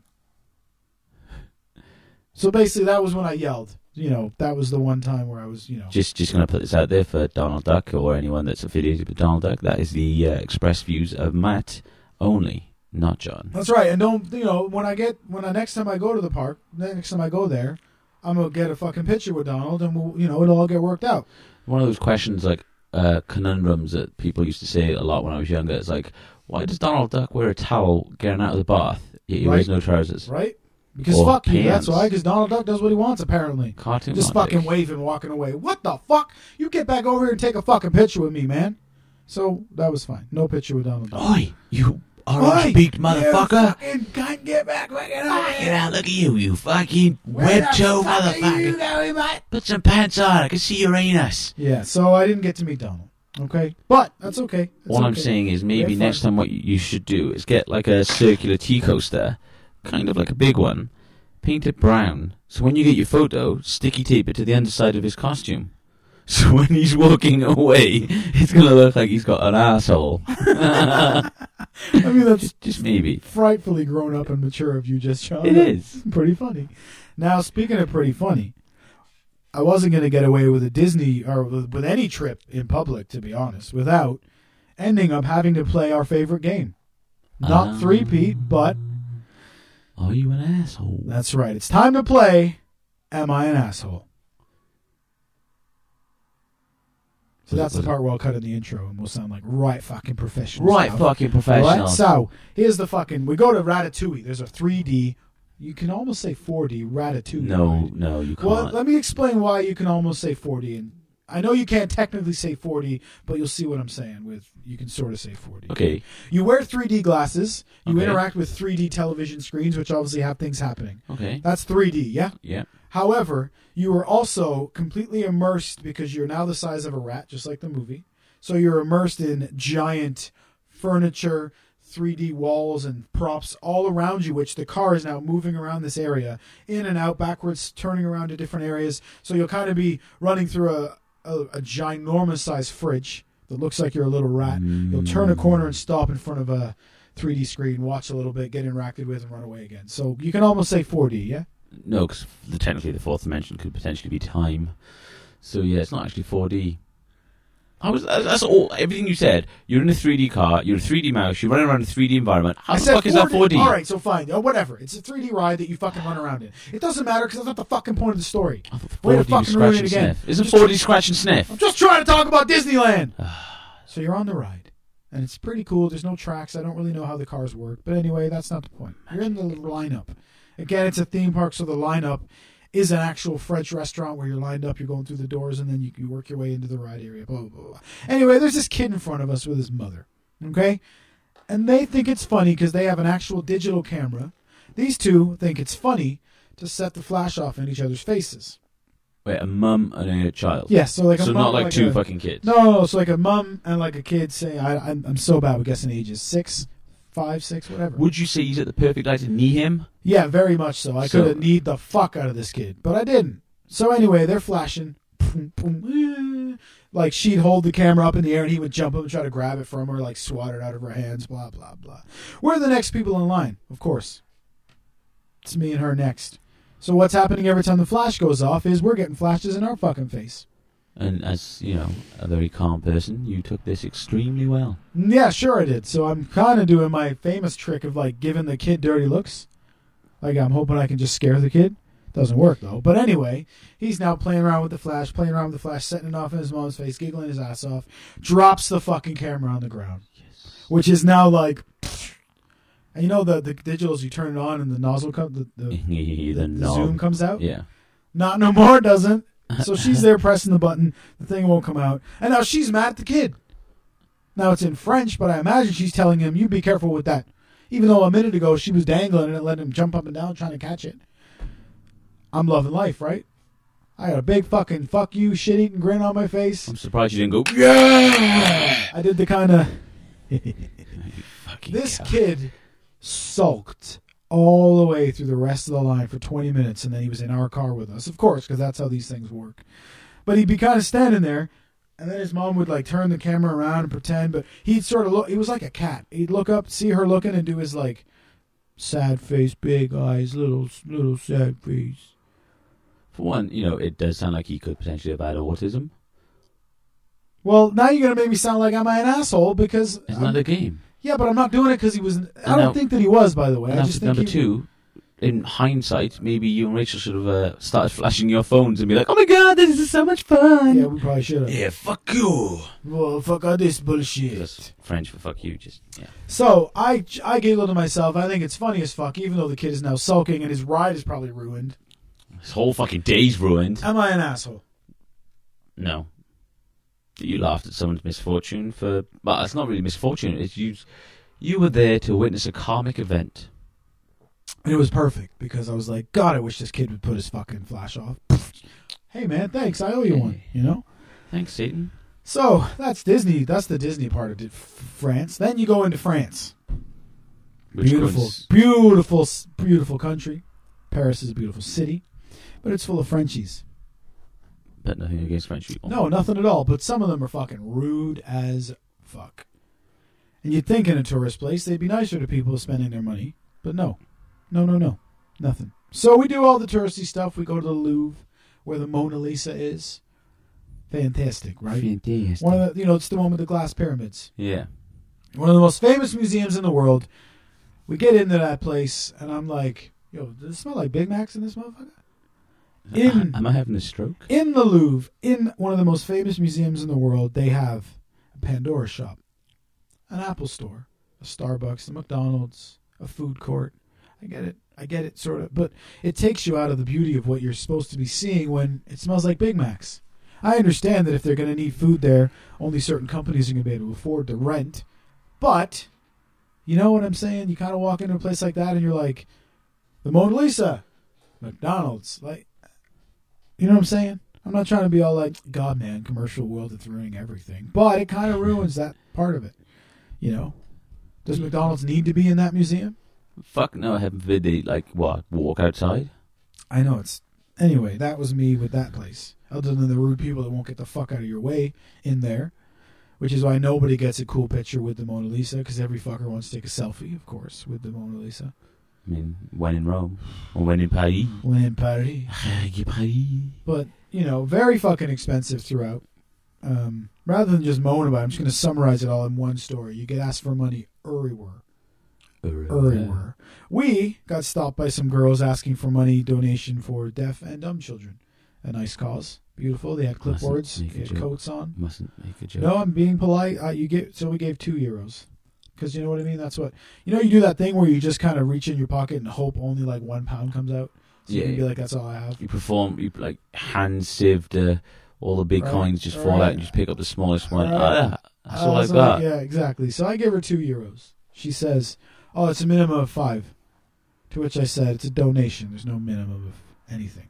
So basically, that was when I yelled. You know, that was the one time where I was, you know. Just just going to put this out there for Donald Duck or anyone that's affiliated with Donald Duck. That is the uh, express views of Matt only, not John. That's right. And don't you know when I get when I next time I go to the park, next time I go there, I'm gonna get a fucking picture with Donald, and we'll you know it'll all get worked out. One of those questions like uh, conundrums that people used to say a lot when I was younger. It's like, why does Donald Duck wear a towel getting out of the bath? He wears no trousers. Right? Because Or fuck you. That's why. Because Donald Duck does what he wants apparently. Cartoon Just logic. fucking waving, walking away. What the fuck? You get back over here and take a fucking picture with me, man. So that was fine. No picture with Donald Duck. Oi, you orange beaked You motherfucker! fucking get back, fucking over Get out, look at you, you fucking web toe fuck are you motherfucker! going, mate? Put some pants on, I can see your anus. Yeah. So I didn't get to meet Donald. Okay, but that's okay. That's All I'm saying is maybe next time what you should do is get like a circular tea coaster, kind of like a big one, painted brown. So when you get your photo, sticky tape it to the underside of his costume. So when he's walking away, it's gonna look like he's got an asshole. I mean, that's just, just maybe. frightfully grown up and mature of you, just Sean. It is. pretty funny. Now, speaking of pretty funny, I wasn't going to get away with a Disney or with, with any trip in public, to be honest, without ending up having to play our favorite game. Not Ah. three Pete, but Are you an asshole? that's right. It's time to play. Am I an asshole? So that's the part where I'll cut in the intro and we'll sound like right fucking professional. Right, fucking professional. right, so here's the fucking. We go to Ratatouille. There's a 3D. You can almost say 4D Ratatouille. no, right? no, you can't. Well, let me explain why you can almost say 4D. And I know you can't technically say 4D, but you'll see what I'm saying. With you can sort of say 4D. okay, You wear 3D glasses. You Okay. interact with 3D television screens, which obviously have things happening. okay, That's 3D. Yeah. yeah. However, you are also completely immersed because you're now the size of a rat, just like the movie. So you're immersed in giant furniture, 3D walls, and props all around you, which the car is now moving around this area, in and out, backwards, turning around to different areas. So you'll kind of be running through a, a, a ginormous sized fridge that looks like you're a little rat. You'll turn a corner and stop in front of a 3D screen, watch a little bit, get interacted with, and run away again. So you can almost say 4D, yeah? No, because technically the fourth dimension could potentially be time. So yeah, it's not actually 4D. I was that's that's all everything you said. You're in a 3D car. You're a 3D mouse. You're running around a 3D environment. How I the fuck is that 4D? All right, so fine. Oh, whatever. It's a 3D ride that you fucking run around in. It doesn't matter because that's not the fucking point of the story. Oh, Thought Way to fucking ruin it again. sniff. Isn't 4D scratch and sniff? I'm just trying to talk about Disneyland. so you're on the ride, and it's pretty cool. There's no tracks. I don't really know how the cars work, but anyway, that's not the point. You're in the lineup. Again, it's a theme park, so the lineup is an actual French restaurant where you're lined up. You're going through the doors, and then you, you work your way into the ride area. Blah blah blah. Anyway, there's this kid in front of us with his mother. Okay, and they think it's funny because they have an actual digital camera. These two think it's funny to set the flash off in each other's faces. Wait, a mum and a child. Yeah, so like a so mom- not like, two a- fucking kids. No, no, no, so like a mom and like a kid say, I, I'm, I'm so bad with guessing ages. Six, five, six, whatever. Would you say he's at the perfect age to knee him? Yeah, very much so. I So- could have kneed the fuck out of this kid, but I didn't. So anyway, they're flashing. Like she'd hold the camera up in the air and he would jump up and try to grab it from her, like swat it out of her hands, blah, blah, blah. We're the next people in line, of course. It's me and her next. So what's happening every time the flash goes off is we're getting flashes in our fucking face. And as you know, a very calm person, you took this extremely well. Yeah, sure I did. So I'm kind of doing my famous trick of like giving the kid dirty looks. Like I'm hoping I can just scare the kid. Doesn't work though. But anyway, he's now playing around with the flash, playing around with the flash, setting it off in his mom's face, giggling his ass off, drops the fucking camera on the ground, which is now like. And you know the the digitals you turn it on and the nozzle comes the, the, the, the knob. zoom comes out. Yeah. Not no more, doesn't. So she's there pressing the button, the thing won't come out. And now she's mad at the kid. Now it's in French, but I imagine she's telling him, You be careful with that. Even though a minute ago she was dangling and it let him jump up and down trying to catch it. I'm loving life, right? I got a big fucking fuck you shit eating grin on my face. I'm surprised you didn't go. Yeah! I did the kind of. This cow. kid sulked all the way through the rest of the line for 20 minutes, and then he was in our car with us, of course, because that's how these things work. But he'd be kind of standing there, and then his mom would like turn the camera around and pretend, but he'd sort of look. He was like a cat. He'd look up, see her looking, and do his like sad face, big eyes, little little sad face. For one, you know, it does sound like he could potentially have had autism. Well, now you're gonna make me sound like I'm an asshole because it's not I'm- the game? Yeah, but I'm not doing it because he was. I don't now- think that he was, by the way. I just think number he, two. In hindsight, maybe you and Rachel should have uh, started flashing your phones and be like, "Oh my god, this is so much fun!" Yeah, we probably should have. Yeah, fuck you. Well, fuck all this bullshit. That's French for fuck you. Just yeah. So I I giggled to myself. I think it's funny as fuck, even though the kid is now sulking and his ride is probably ruined. This whole fucking day's ruined. Am I an asshole? No. You laughed at someone's misfortune for. Well, it's not really misfortune. It's you. You were there to witness a karmic event. And it was perfect because I was like, God, I wish this kid would put his fucking flash off. hey man, thanks. I owe you one. You know. Thanks, Satan. So that's Disney. That's the Disney part of it, France. Then you go into France. Which beautiful, beautiful, beautiful country. Paris is a beautiful city, but it's full of Frenchies. But nothing against French people. No, nothing at all. But some of them are fucking rude as fuck. And you'd think in a tourist place they'd be nicer to people spending their money, but no, no, no, no, nothing. So we do all the touristy stuff. We go to the Louvre, where the Mona Lisa is. Fantastic, right? Fantastic. One of the, you know, it's the one with the glass pyramids. Yeah. One of the most famous museums in the world. We get into that place, and I'm like, "Yo, does it smell like Big Macs in this motherfucker?" In Am I having a stroke? in the Louvre, in one of the most famous museums in the world, they have a Pandora shop, an Apple store, a Starbucks, a McDonald's, a food court. I get it. I get it, sort of. But it takes you out of the beauty of what you're supposed to be seeing when it smells like Big Macs. I understand that if they're going to need food there, only certain companies are going to be able to afford the rent. But, you know what I'm saying? You kind of walk into a place like that and you're like, the Mona Lisa, McDonald's. Like, you know what I'm saying? I'm not trying to be all like, God, man, commercial world is ruining everything. But it kind of ruins that part of it. You know? Does McDonald's need to be in that museum? Fuck no, heaven forbid they, like, what, walk outside? I know it's. Anyway, that was me with that place. Other than the rude people that won't get the fuck out of your way in there. Which is why nobody gets a cool picture with the Mona Lisa, because every fucker wants to take a selfie, of course, with the Mona Lisa. I mean, when in Rome. Or when in Paris. When in Paris. Paris. But, you know, very fucking expensive throughout. Um, rather than just moan about it, I'm just going to summarize it all in one story. You get asked for money everywhere. Everywhere. We got stopped by some girls asking for money donation for deaf and dumb children. A nice cause. Beautiful. They had clipboards. They had joke. coats on. Mustn't make a joke. No, I'm being polite. Uh, you get so we gave two euros. Because you know what I mean. That's what you know. You do that thing where you just kind of reach in your pocket and hope only like one pound comes out. So you Yeah, can be like, "That's all I have." You perform, you like hand sieved uh, all the big Right, coins just fall right. out and just pick up the smallest one. Right. Oh, yeah, that's all I got. yeah, exactly. So I gave her two euros. She says, "Oh, it's a minimum of five To which I said, "It's a donation. There's no minimum of anything."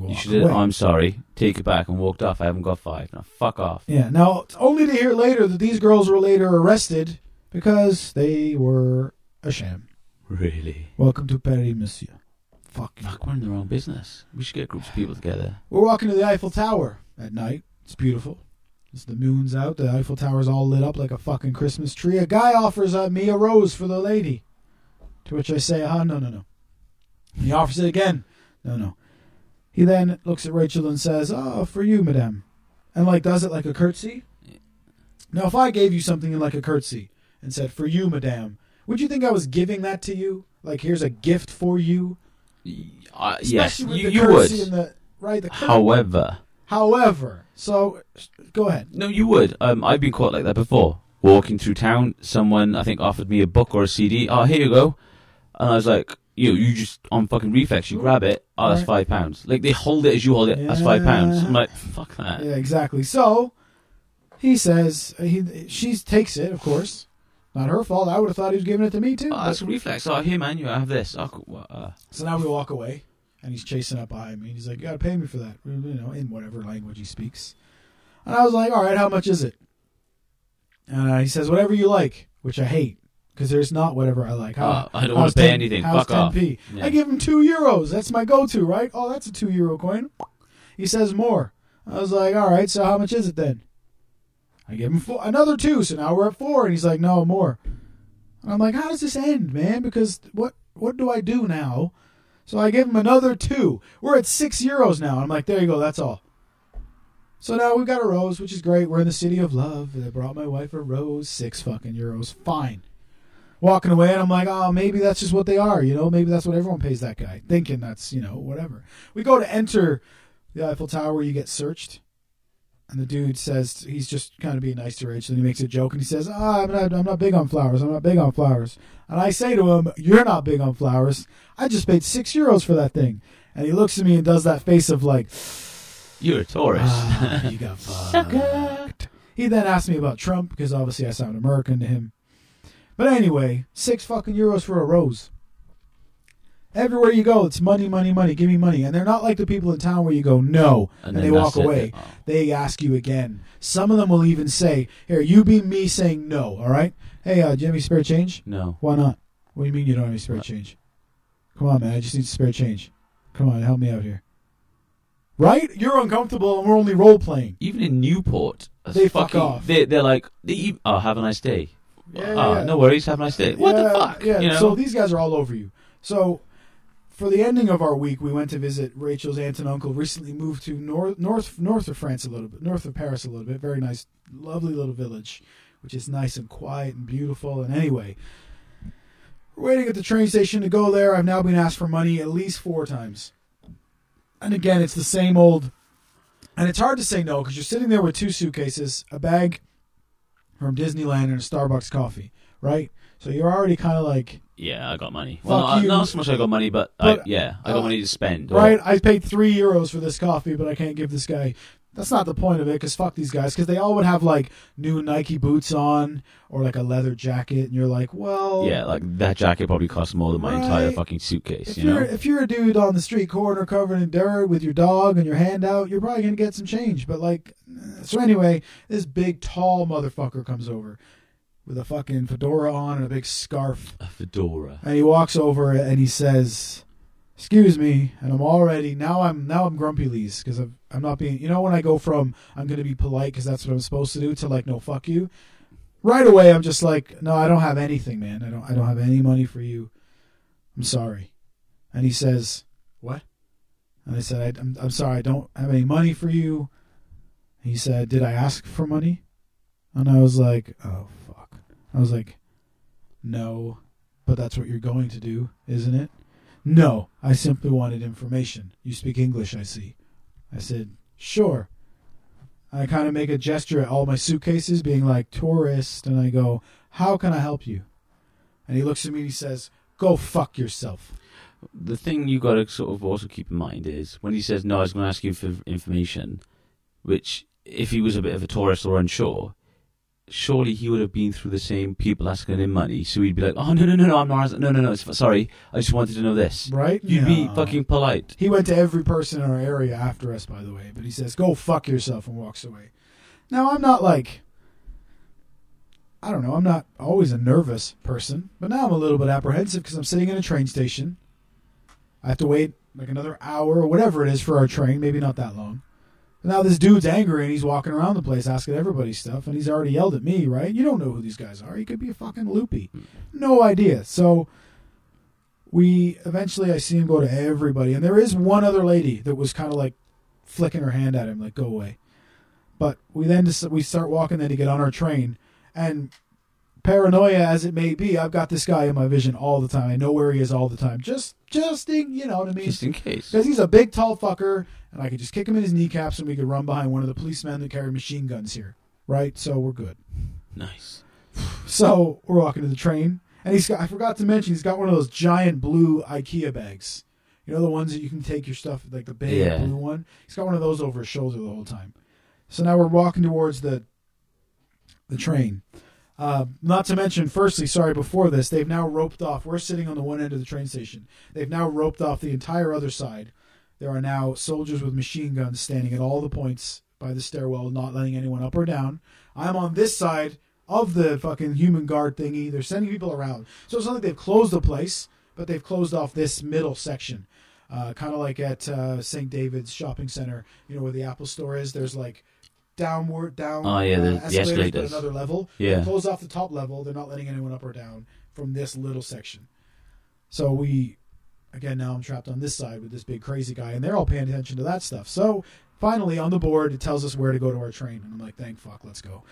You should have. I'm sorry. Take it back and walked off. I haven't got five. Now fuck off. Yeah. Now, only to hear later that these girls were later arrested because they were a sham. Really? Welcome to Paris, Monsieur. Fuck. Fuck, we're in the wrong business. We should get groups of people together. We're walking to the Eiffel Tower at night. It's beautiful. As the moon's out, the Eiffel Tower's all lit up like a fucking Christmas tree. A guy offers uh, me a rose for the lady. To which I say, ah, no, no, no. He offers it again. No, no. He then looks at Rachel and says, oh, for you, madame. And, like, does it like a curtsy. Now, if I gave you something in like a curtsy and said, for you, madame, would you think I was giving that to you? Like, here's a gift for you? Uh, yes, you, you would. the, right, the However, However, so go ahead. no, you would. Um, I've been caught like that before. Walking through town, someone I think offered me a book or a CD. Oh, here you go. And I was like, you, you just on fucking reflex, you grab it. Oh, that's five pounds. Like they hold it as you hold it. That's five pounds. I'm like, fuck that. Yeah, exactly. So he says he she takes it, of course. Not her fault. I would have thought he was giving it to me too. Oh, that's a reflex. Oh, here, man, you have this. Oh, cool. Uh, So now we walk away, and he's chasing up behind me. He's like, "You got to pay me for that," you know, in whatever language he speaks. And I was like, "All right, how much is it?" And uh, he says, "Whatever you like," which I hate because there's not whatever I like. Oh, I don't wanna pay 10 anything. Fuck off. 10p? Yeah. I give him two euros. That's my go-to, right? Oh, that's a two euro coin. He says more. I was like, "All right, so how much is it then?" I give him four, another two, so now we're at four, and he's like, "No more." And I'm like, "How does this end, man? Because what what do I do now?" So I give him another two. We're at six euros now. I'm like, "There you go. That's all." So now we've got a rose, which is great. We're in the city of love. They brought my wife a rose, six fucking euros. Fine. Walking away, and I'm like, oh, maybe that's just what they are, you know? Maybe that's what everyone pays that guy, thinking that's, you know, whatever. We go to enter the Eiffel Tower you get searched, and the dude says he's just kind of being nice to Rachel, and he makes a joke, and he says, oh, I'm not, I'm not big on flowers. I'm not big on flowers. And I say to him, you're not big on flowers. I just paid six euros for that thing. And he looks at me and does that face of like, you're a tourist. Ah, you got fucked. He then asked me about Trump because obviously I sound American to him. But anyway, six fucking euros for a rose. Everywhere you go, it's money, money, money. Give me money. And they're not like the people in town where you go no and, And they walk away. Oh. They ask you again. Some of them will even say, "Here, you be me saying no." All right. Hey, uh, do you have any spare change? no. Why not? What do you mean you don't have any spare change? Come on, man. I just need spare change. Come on, help me out here. Right? You're uncomfortable and we're only role playing. Even in Newport, They fuck fucking- off. They, they're like, they, oh, have a nice day. Yeah, oh, yeah. no worries, have a nice day. What the fuck? Yeah. You know? So these guys are all over you. So for the ending of our week, we went to visit Rachel's aunt and uncle. Recently moved to north, north, north of France a little bit, north of Paris a little bit. Very nice, lovely little village, which is nice and quiet and beautiful. And anyway, we're waiting at the train station to go there. I've now been asked for money at least four times, and again, it's the same old. And it's hard to say no because you're sitting there with two suitcases, a bag from Disneyland, and a Starbucks coffee, right? So you're already kind of like, yeah, I got money. Fuck well, not, you. not so much I got money, but, I, But, yeah, I got uh, money to spend. Or- right? I paid three euros for this coffee, but I can't give this guy. That's not the point of it, because fuck these guys, because they all would have like new Nike boots on or like a leather jacket, and you're like, well, Yeah, like that jacket probably cost more than my entire Right. fucking suitcase. If You you're if you're a dude on the street corner covered in dirt with your dog and your hand out, you're probably gonna get some change. But like, eh, so anyway, this big tall motherfucker comes over with a fucking fedora on and a big scarf, A fedora. and he walks over and he says, "Excuse me," and I'm already now I'm now I'm grumpy lees because I'm I'm not being you know when I go from I'm gonna be polite because that's what I'm supposed to do to like no fuck you. Right away, I'm just like, no, I don't have anything, man. I don't. I don't have any money for you. I'm sorry. And he says, "What?" And I said, I, "I'm I'm sorry. I don't have any money for you." He said, "Did I ask for money?" And I was like, "Oh fuck." I was like, "No, but that's what you're going to do, isn't it?" No, I simply wanted information. You speak English, I see. I said, "Sure." I kind of make a gesture at all my suitcases, being like tourist, and I go, "How can I help you?" And he looks at me and he says, "Go fuck yourself." The thing you got to sort of also keep in mind is when he says, no, I was going to ask you for information, which if he was a bit of a tourist or unsure, surely he would have been through the same people asking him money. So he'd be like, "Oh no, no, no, no, I'm not. No, no, no. Sorry, I just wanted to know this." Right? You'd be fucking polite. He went to every person in our area after us, by the way, but he says, "Go fuck yourself," and walks away. Now I'm not like, I don't know, I'm not always a nervous person, but now I'm a little bit apprehensive because I'm sitting in a train station. I have to wait like another hour or whatever it is for our train, maybe not that long. Now this dude's angry and he's walking around the place asking everybody stuff, and he's already yelled at me, right? You don't know who these guys are. He could be a fucking loopy. No idea. So we eventually I see him go to everybody, and there is one other lady that was kind of like flicking her hand at him, like "Go away." But we then just, we start walking then to get on our train, and paranoia as it may be, I've got this guy in my vision all the time. I know where he is all the time, just just in, you know what I mean? Just in case. Because he's a big, tall fucker, and I could just kick him in his kneecaps, and we could run behind one of the policemen that carry machine guns here, right? So we're good. Nice. So we're walking to the train, and he's got, I forgot to mention, he's got one of those giant blue IKEA bags. You know, the ones that you can take your stuff, like the big Yeah. blue one? He's got one of those over his shoulder the whole time. So now we're walking towards the the train. Uh, not to mention, firstly, sorry, before this, they've now roped off. We're sitting on the one end of the train station. They've now roped off the entire other side. There are now soldiers with machine guns standing at all the points by the stairwell, not letting anyone up or down. I'm on this side of the fucking human guard thingy. They're sending people around. So it's not like they've closed the place, but they've closed off this middle section. Uh, kind of like at uh, St. David's Shopping Center, you know, where the Apple store is. There's like downward, down Oh, yeah, the- uh, the escalators, but escalators. another level. Yeah. They close off the top level. They're not letting anyone up or down from this little section. So we, again, now I'm trapped on this side with this big crazy guy, and they're all paying attention to that stuff. So finally, on the board, it tells us where to go to our train, and I'm like, thank fuck, let's go.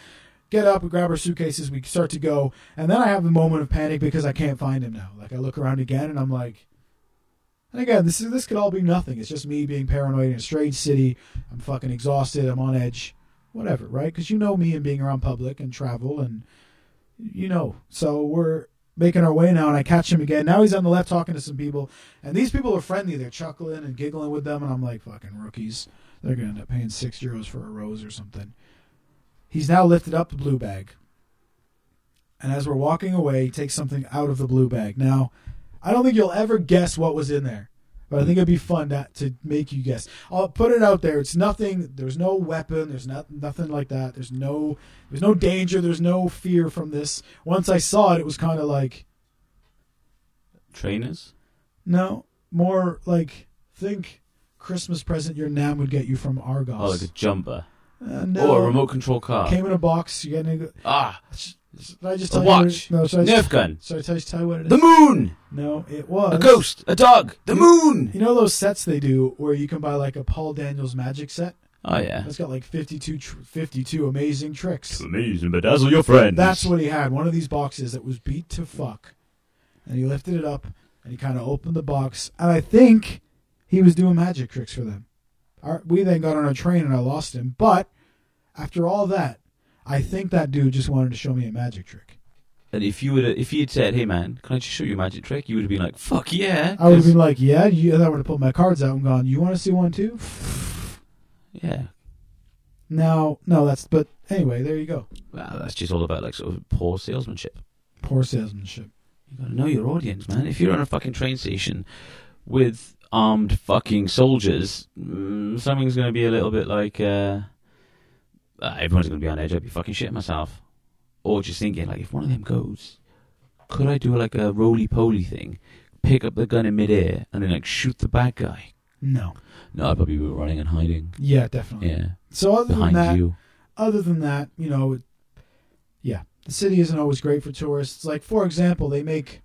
Get up, we grab our suitcases, we start to go, and then I have a moment of panic because I can't find him now. Like I look around again, and I'm like, and again, this is this could all be nothing. It's just me being paranoid in a strange city. I'm fucking exhausted. I'm on edge. Whatever, right? Because you know me and being around public and travel, and you know. So we're making our way now, and I catch him again. Now he's on the left talking to some people, and these people are friendly. They're chuckling and giggling with them, and I'm like, fucking rookies. They're gonna end up paying six euros for a rose or something. He's now lifted up the blue bag, and as we're walking away, he takes something out of the blue bag. Now, I don't think you'll ever guess what was in there. But I think it'd be fun to, to make you guess. I'll put it out there. It's nothing. There's no weapon. There's not nothing like that. There's no there's no danger. There's no fear from this. Once I saw it, it was kind of like Trainers? no more like think Christmas present your nan would get you from Argos. Oh, like a jumper. Uh, no, Or a remote control car. came in a box. You get any, ah, should I just a watch. you? No, should I Nerf just, gun. Should I tell you, tell you what it is? The moon. No, it was A ghost. A dog. The moon. You know those sets they do where you can buy like a Paul Daniels magic set? Oh yeah. It's got like 52, tr- 52 amazing tricks. Amaze and bedazzle your friends. That's what he had. One of these boxes that was beat to fuck. And he lifted it up and he kind of opened the box. And I think he was doing magic tricks for them. Our, we then got on a train and I lost him. But after all that, I think that dude just wanted to show me a magic trick. And if you would, if he had said, "Hey man, can I just show you a magic trick?" You would have been like, "Fuck yeah!" I would have been like, yeah, you, and I would have pulled my cards out and gone, you want to see one too? "Yeah." Now, no, that's, but anyway, there you go. Well, that's just all about like sort of poor salesmanship. Poor salesmanship. You gotta know your audience, man. If you're on a fucking train station with armed fucking soldiers, mm, something's gonna be a little bit like. Uh, uh, everyone's gonna be on edge. I'd be fucking shitting myself, or just thinking like, if one of them goes, could I do like a roly poly thing, pick up the gun in midair and then like shoot the bad guy? No. No, I'd probably be running and hiding. Yeah, definitely. Yeah, So other behind than that, you. other than that, you know, yeah, the city isn't always great for tourists. Like for example, they make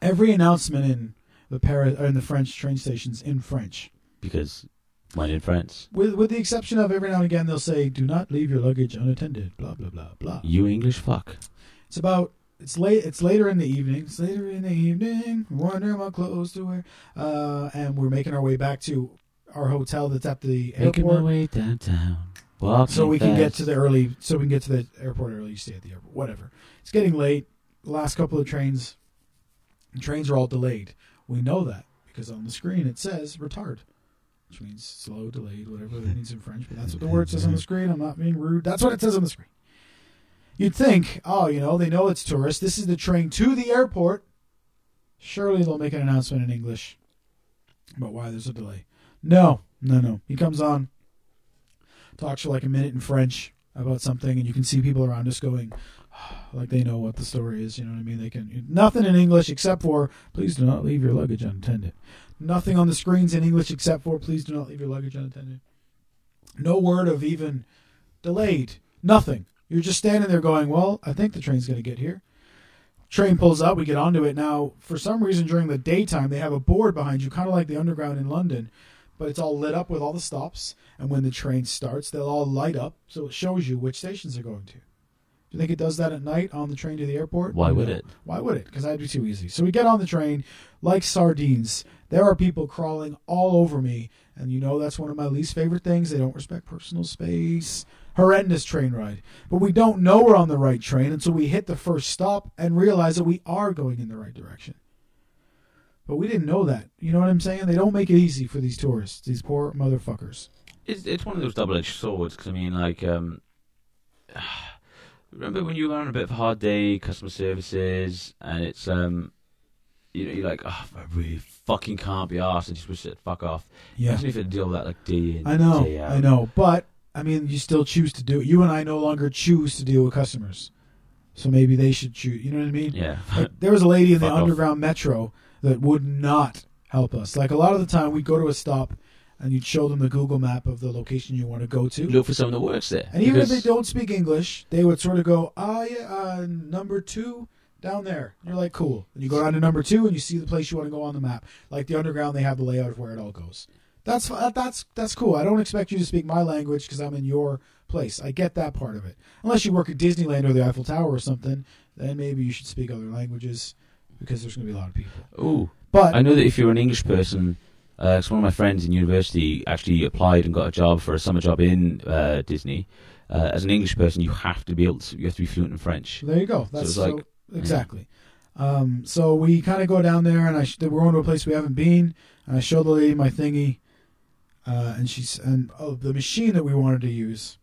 every announcement in the Paris or in the French train stations in French, because mine in France. with with the exception of every now and again they'll say, "Do not leave your luggage unattended." Blah blah blah blah. You English fuck. It's about it's late. It's later in the evening. It's later in the evening. Wondering what clothes to wear, uh, and we're making our way back to our hotel that's at the Making my airport. way downtown. Walking so we can get to the early so we can get to the airport early stay at the airport whatever it's getting late last couple of trains trains are all delayed we know that because on the screen it says retard which means slow delayed whatever it means in french but that's what the word says on the screen i'm not being rude that's what it says on the screen You'd think, oh, you know, they know it's tourists. This is the train to the airport. Surely they'll make an announcement in English about why there's a delay. No, no, no. He comes on, talks for like a minute in French about something, and you can see people around us going, like they know what the story is. You know what I mean? They can nothing in English except for please do not leave your luggage unattended. Nothing on the screens in English except for please do not leave your luggage unattended. No word of even delayed. Nothing. You're just standing there going, well, I think the train's going to get here. Train pulls up, we get onto it. Now, for some reason, during the daytime, they have a board behind you, kind of like the underground in London, but it's all lit up with all the stops. And when the train starts, they'll all light up, so it shows you which stations they're going to. Do you think it does that at night on the train to the airport? Why would it? Why would it? Because that'd be too easy. So we get on the train like sardines. There are people crawling all over me, and you know that's one of my least favorite things. They don't respect personal space. Horrendous train ride. But we don't know we're on the right train until we hit the first stop and realize that we are going in the right direction. But we didn't know that. You know what I'm saying? They don't make it easy for these tourists, these poor motherfuckers. It's it's one of those double edged swords because I mean, like, um, remember when you were on a bit of a hard day, customer services, and it's um, you know, you're like, oh, I really fucking can't be asked. I just wish it fuck off. Yeah. Imagine if it deal with that like day in, I know, day out. I know, but I mean, you still choose to do it. You and I no longer choose to deal with customers, so maybe they should choose. You know what I mean? Yeah. Like, there was a lady in the Fuck off. underground metro that would not help us. Like a lot of the time, we'd go to a stop and you'd show them the Google map of the location you want to go to. Look for someone that works there. And even if they don't speak English, they would sort of go, "Ah, yeah, uh, number two down there." And you're like, "Cool." And you go down to number two, and you see the place you want to go on the map. Like the underground, they have the layout of where it all goes. That's that's that's cool. I don't expect you to speak my language because I'm in your place. I get that part of it. Unless you work at Disneyland or the Eiffel Tower or something, then maybe you should speak other languages because there's going to be a lot of people. Ooh. But I know that if you're an English person, uh one of my friends in university actually applied and got a job for a summer job in uh, Disney. Uh, as an English person, you have to be able to. You have to be fluent in French. There you go. That's so, like- exactly. Um, so we kind of go down there, and I sh- we're going to a place we haven't been, and I show the lady my thingy, uh, and she's and oh, the machine that we wanted to use,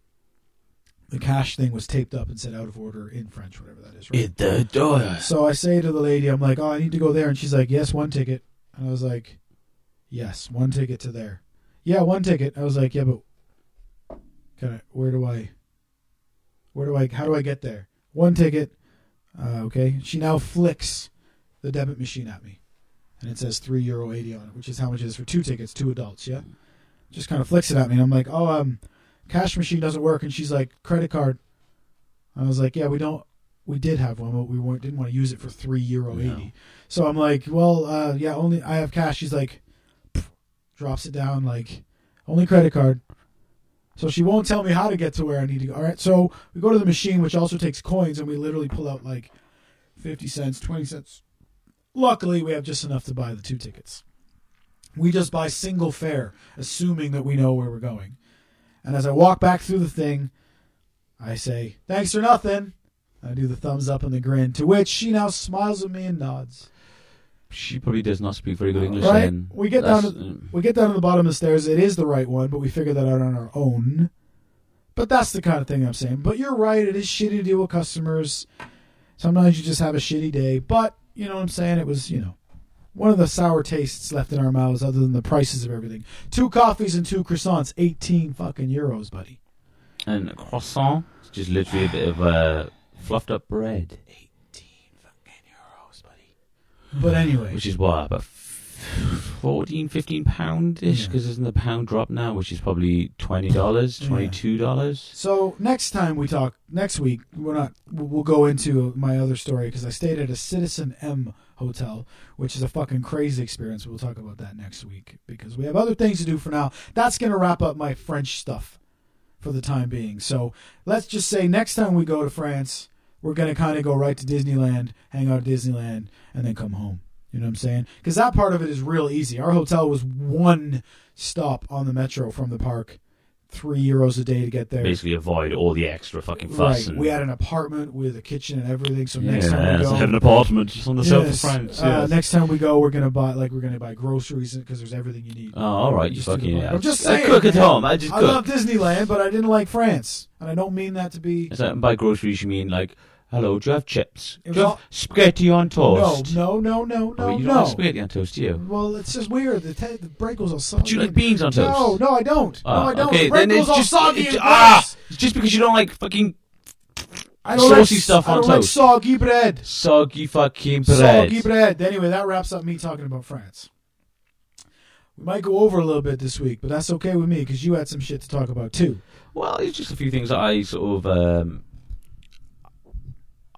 the cash thing was taped up and said out of order in French, whatever that is. Right? The door. So I say to the lady, I'm like, oh, I need to go there, and she's like, yes, one ticket, and I was like, yes, one ticket to there. Yeah, one ticket. I was like, yeah, but can I, where do I, where do I, how do I get there? One ticket. Uh, okay. She now flicks the debit machine at me, and it says three euro eighty on it, which is how much it is for two tickets, two adults. Yeah. Just kind of flicks it at me, and I'm like, oh, um, cash machine doesn't work, and she's like, credit card. I was like, yeah, we don't. We did have one, but we weren't, didn't want to use it for three euro No. eighty. So I'm like, well, uh, yeah, only I have cash. She's like, drops it down like, only credit card. So she won't tell me how to get to where I need to go. All right, so we go to the machine, which also takes coins, and we literally pull out like fifty cents, twenty cents. Luckily, we have just enough to buy the two tickets. We just buy single fare, assuming that we know where we're going. And as I walk back through the thing, I say, "Thanks for nothing." I do the thumbs up and the grin, to which she now smiles at me and nods. She probably does not speak very good English. Right? Then We get down to um, we get down to the bottom of the stairs. It is the right one, but we figure that out on our own. But that's the kind of thing I'm saying. But you're right. It is shitty to deal with customers. Sometimes you just have a shitty day. But you know what I'm saying? It was you know one of the sour tastes left in our mouths, other than the prices of everything. Two coffees and two croissants, eighteen fucking euros, buddy. and a croissant, it's just literally a bit of uh, fluffed up bread, Eighteen fucking euros, buddy. But anyway, which is what about 14, 15 pound ish? Yeah. Because isn't the pound drop now, which is probably twenty dollars, twenty two dollars. So next time we talk, next week we're not. We'll we'll go into my other story because I stayed at a Citizen M hotel, which is a fucking crazy experience. We'll talk about that next week because we have other things to do for now. That's gonna wrap up my French stuff for the time being. So let's just say next time we go to France, we're gonna kind of go right to Disneyland, hang out at Disneyland, and then come home. You know what I'm saying? Because that part of it is real easy. Our hotel was one stop on the metro from the park three euros a day to get there. Basically, avoid all the extra fucking fuss. Right. And, We had an apartment with a kitchen and everything. So next time we I go, had an apartment just on the south of Yes, France. uh, next time we go, we're gonna buy like we're gonna buy groceries because there's everything you need. Oh, all right, you Just to the fucking yeah. I'm just I saying, cook at man. home. I just I cook. love Disneyland, but I didn't like France, and I don't mean that to be. Is that by groceries you mean like, hello, do you have chips? Do you have spaghetti on toast? No, no, no, no, Oh, no, you don't like spaghetti on toast, do you? Well, it's just weird. The, te- the bread goes all soggy. Do you like beans on toast? No, no, I don't. Oh, no, I don't. Okay, the bread then goes it's all just soggy and ah, gross. just because you don't like fucking I don't saucy like, stuff I on don't like toast. soggy bread. soggy fucking bread. Soggy bread. Anyway, that wraps up me talking about France. We might go over a little bit this week, but that's okay with me because you had some shit to talk about too. Well, it's just a few things that I sort of um,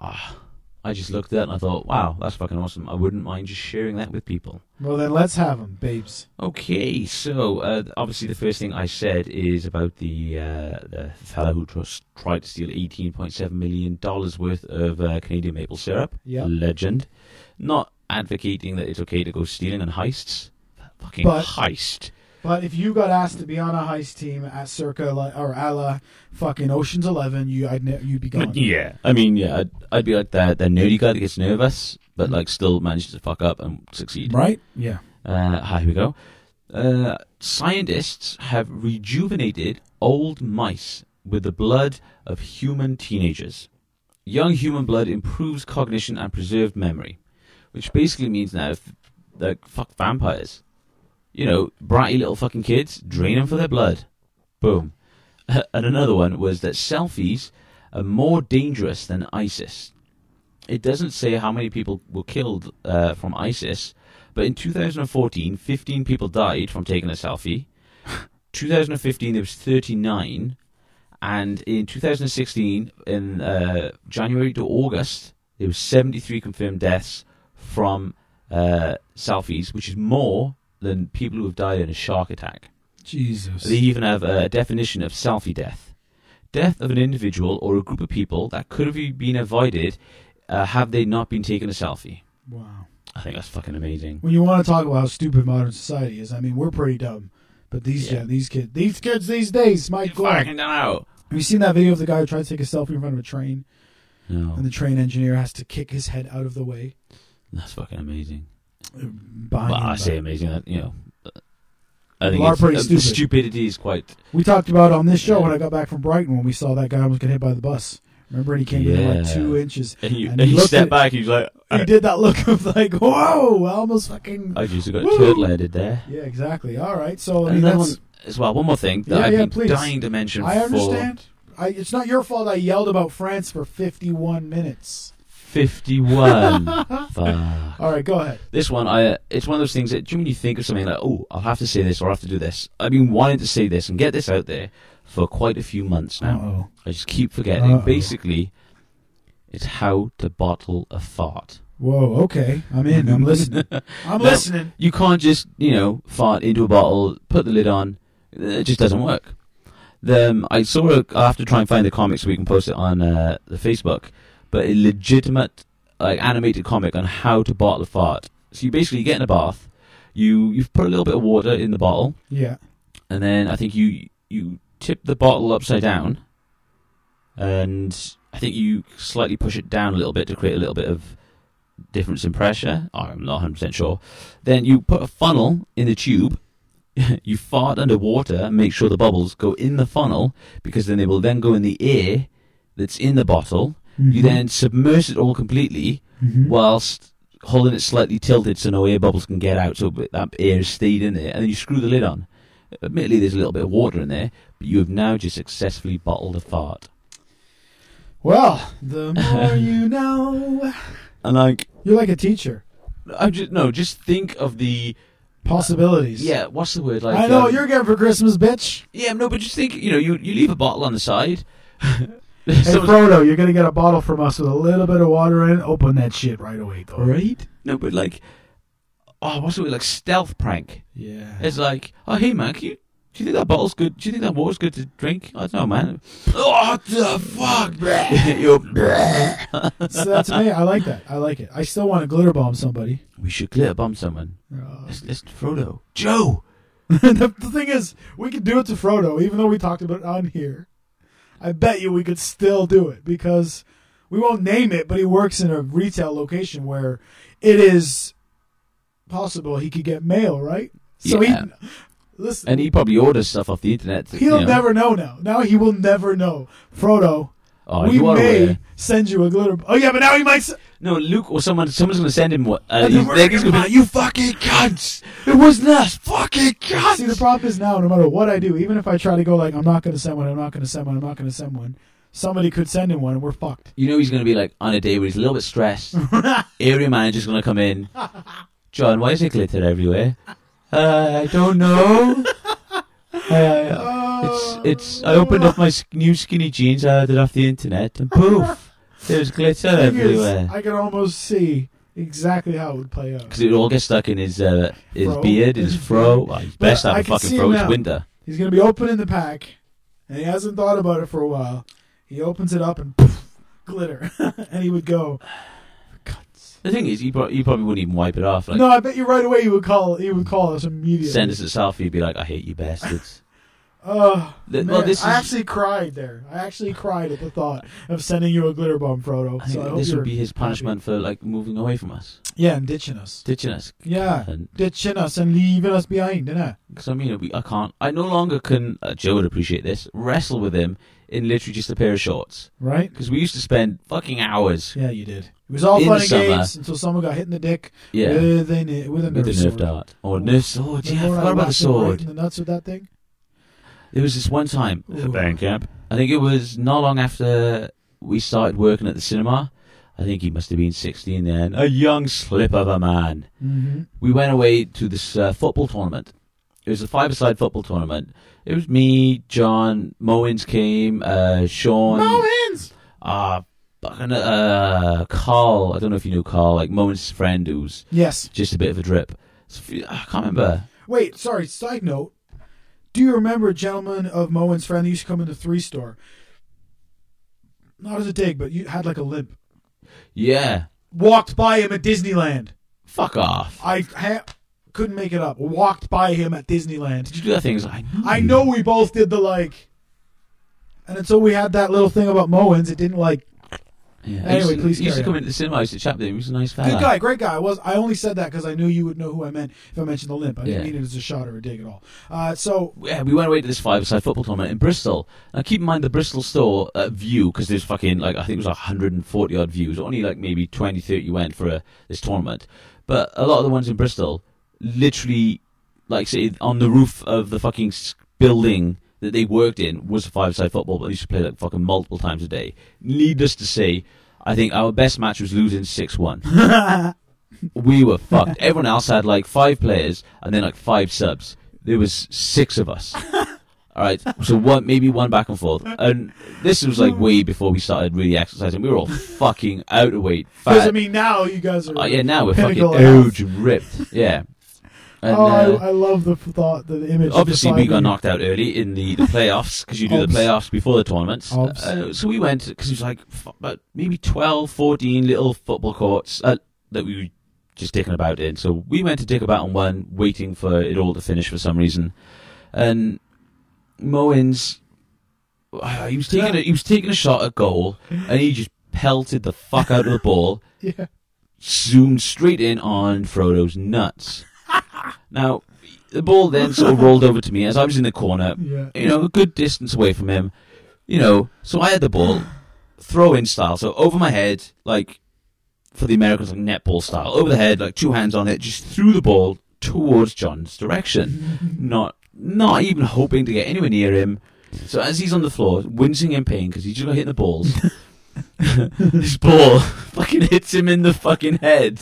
ah, I just looked at and I thought, wow, that's fucking awesome. I wouldn't mind just sharing that with people. Well, then let's have them, babes. Okay, so uh, obviously the first thing I said is about the uh, the fellow who just tried to steal eighteen point seven million dollars worth of uh, Canadian maple syrup. Yeah. legend. Not advocating that it's okay to go stealing and heists. Fucking But- heist. But if you got asked to be on a heist team at circa li- or a la fucking Ocean's Eleven, you I'd ne- you'd be gone. Yeah, I mean, yeah, I'd, I'd be like that that nerdy guy that gets nervous, but like still manages to fuck up and succeed. Right? Yeah. Uh, here we go. Uh, scientists have rejuvenated old mice with the blood of human teenagers. Young human blood improves cognition and preserved memory, which basically means now, if, like, fuck vampires. You know, bratty little fucking kids, drain them for their blood. Boom. and another one was that selfies are more dangerous than ISIS. It doesn't say how many people were killed uh, from ISIS, but in 2014, 15 people died from taking a selfie. 2015, there was 39, and in 2016, in uh, January to August, there was 73 confirmed deaths from uh, selfies, which is more than people who have died in a shark attack. Jesus. They even have a definition of selfie death. Death of an individual or a group of people that could have been avoided uh, have they not been taking a selfie. wow. I think that's fucking amazing. When you want to talk about how stupid modern society is, I mean, we're pretty dumb. But these Yeah. yeah, these kids, these kids these days, my God. Fucking out. Have you seen that video of the guy who tried to take a selfie in front of a train, No, and the train engineer has to kick his head out of the way? that's fucking amazing. Well, I say amazing. That you know, I think are it's, pretty uh, stupid. stupidity is quite. We talked about on this show when I got back from Brighton when we saw that guy almost get hit by the bus. Remember, and he came in like Yeah. two inches. And you, And and he you looked step at- back. He's like, He did that look of like, whoa, I almost fucking. I just got Woo! turtle headed there. Yeah, exactly. All right, so I And mean, that's, one as well. One more thing that Yeah, I've yeah, been please. dying to mention. I for understand. I, it's not your fault. I yelled about France for fifty-one minutes. Fifty-one. Fuck. All right, go ahead. This one, I it's one of those things that do you when you think of something like, oh, I'll have to say this or I have to do this. I've been wanting to say this and get this out there for quite a few months now. Uh-oh. I just keep forgetting. Uh-oh. Basically, it's how to bottle a fart. Whoa. Okay, I'm in. I'm listening. I'm listening. You can't just, you know, fart into a bottle, put the lid on. It just doesn't work. The, um, I saw a, I have to try and find the comic so we can post it on uh, the Facebook, but a legitimate, like, animated comic on how to bottle a fart. So you basically get in a bath, you, you've put a little bit of water in the bottle, Yeah. and then I think you, you tip the bottle upside down, and I think you slightly push it down a little bit to create a little bit of difference in pressure. I'm not 100% sure. Then you put a funnel in the tube. you fart underwater, make sure the bubbles go in the funnel because then they will then go in the air that's in the bottle. You Mhm. then submerge it all completely Mhm. whilst holding it slightly tilted so no air bubbles can get out, so that air is stayed in there, and then you screw the lid on. Admittedly, there's a little bit of water in there, but you have now just successfully bottled a fart. Well, the more you know. And like, You're like a teacher. I just no, just think of the Possibilities. yeah. What's the word? Like I know um, you're getting for Christmas, bitch. Yeah, no, but just think. You know, you you leave a bottle on the side. Hey, Frodo, you're gonna get a bottle from us with a little bit of water in it. Open that shit right away, though. right? No, but like, oh, what's word? Like stealth prank. Yeah. It's like, oh, hey man, can you, do you think that bottle's good? Do you think that water's good to drink? I don't know, man. Oh, what the fuck? You're- so that's me. I like that. I like it. I still want to glitter bomb somebody. we should glitter bomb someone. Uh, Let's, let's Frodo. Joe. the, the thing is, we could do it to Frodo, even though we talked about it on here. I bet you we could still do it because we won't name it, but he works in a retail location where it is possible he could get mail, right? So Yeah. he listen. And he probably orders stuff off the internet. He'll you know. never know now. Now he will never know. Frodo, Oh, we you may aware. send you a glitter. Oh yeah, but now he might. S- No, Luke or someone. Someone's going to send him what? Uh, And he's, they're just gonna be like, "You fucking cunts! It wasn't us, fucking cunts!" See, the problem is now, no matter what I do, even if I try to go like, I'm not going to send one, I'm not going to send one, I'm not going to send one, somebody could send him one, and we're fucked. You know he's going to be like on a day where he's a little bit stressed. Area manager's going to come in. John, why is there glitter everywhere? Uh, I don't know. Uh, it's it's. I opened up my new skinny jeans. I ordered off the internet, and poof, there's glitter everywhere. I can almost see exactly how it would play out. Because it all gets stuck in his uh, his Fro. beard, his fro. Well, he's best to I have a can fucking fro. him It's now. winter. He's going to be opening the pack, and he hasn't thought about it for a while. He opens it up and poof, glitter, and he would go. The thing is, you, pro- he probably wouldn't even wipe it off. Like, no, I bet you right away he would call. He would call us immediately. send us a selfie, he'd be like, "I hate you, bastards." Oh, The- man, well, this I is- actually cried there. I actually cried at the thought of sending you a glitter bomb, Frodo. I So I this would be his happy. punishment for like moving away from us, Yeah, and ditching us. ditching us. Yeah, And ditching us and leaving us behind, innit? because I mean, we, I can't. I no longer can. Uh, Joe would appreciate this. Wrestle with him in literally just a pair of shorts. Right? Because we used to spend fucking hours. Yeah, you did. It was all In fun and games until someone got hit in the dick Yeah, with a with a with the nerf dart or Nerf sword. Yeah, I forgot about the him right sword. in the nuts with that thing. There was this one time. Ooh. Band camp. I think it was not long after we started working at the cinema. I think he must have been 16 then. A young slip of a man. Mm-hmm. We went away to this uh, football tournament. It was a five-a-side football tournament. It was me, John, Mowins came, uh, Sean, Mowins! uh, uh, Carl. I don't know if you knew Carl, like Mowins' friend who's Yes. just a bit of a drip. So, I can't remember. Wait, sorry. Side note. Do you remember a gentleman of Moen's friend that used to come in the three store? Not as a dig, but you had like a limp. Yeah. Walked by him at Disneyland. Fuck off. I ha- couldn't make it up. Walked by him at Disneyland. Did you do that thing? Like, I know we both did the like. And until we had that little thing about Moen's, it didn't like. Yeah. Anyway, I used to, please he used to come into the cinema. I used to chat with him. He was a nice fella. Good guy, great guy. I was. I only said that because I knew you would know who I meant if I mentioned the limp. I didn't Yeah. mean it as a shot or a dig at all. Uh, so yeah, we went away to this five-a-side football tournament in Bristol. Now, keep in mind the Bristol store uh, view, because there's fucking, like, I think it was 140 odd views. Only, like, maybe 20, 30 went for a, this tournament. But a lot of the ones in Bristol, literally, like, say, on the roof of the fucking s- building that they worked in was a five-a-side football, but they used to play, like, fucking multiple times a day. Needless to say, I think our best match was losing 6-1. we were fucked. Everyone else had like five players and then like five subs. There was six of us. All right, so one maybe one back and forth, and this was like way before we started really exercising. We were all fucking out of weight, because. I mean now you guys are. oh yeah, now we're fucking huge, ripped. Yeah, and, oh, uh, I, I love the thought, the, image. obviously we got knocked out early in the, the playoffs because you do the playoffs before the tournaments. Uh, so we went because it was like f- about maybe 12, 14 little football courts uh, that we were just dicking about in. So we went to dick about on one, waiting for it all to finish for some reason. And Mowins, uh, he was taking a, he was taking a shot at goal, and he just pelted the fuck out of the ball Yeah. zoomed straight in on Frodo's nuts. Now, the ball then sort of rolled over to me as I was in the corner, Yeah. you know, a good distance away from him. You know, so I had the ball, throw in style, so over my head, like for the Americans, like netball style, over the head, like two hands on it, just threw the ball towards John's direction, not not even hoping to get anywhere near him. So as he's on the floor, wincing in pain because he just got hit in the balls, this ball fucking hits him in the fucking head.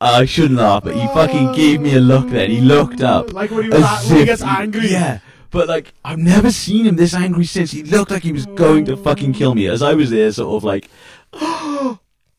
I shouldn't laugh, but he fucking oh. gave me a look then. He looked up. Like when he, as was, when he gets angry. Yeah. But like, I've never seen him this angry since. He looked like he was going to fucking kill me. As I was there, sort of like,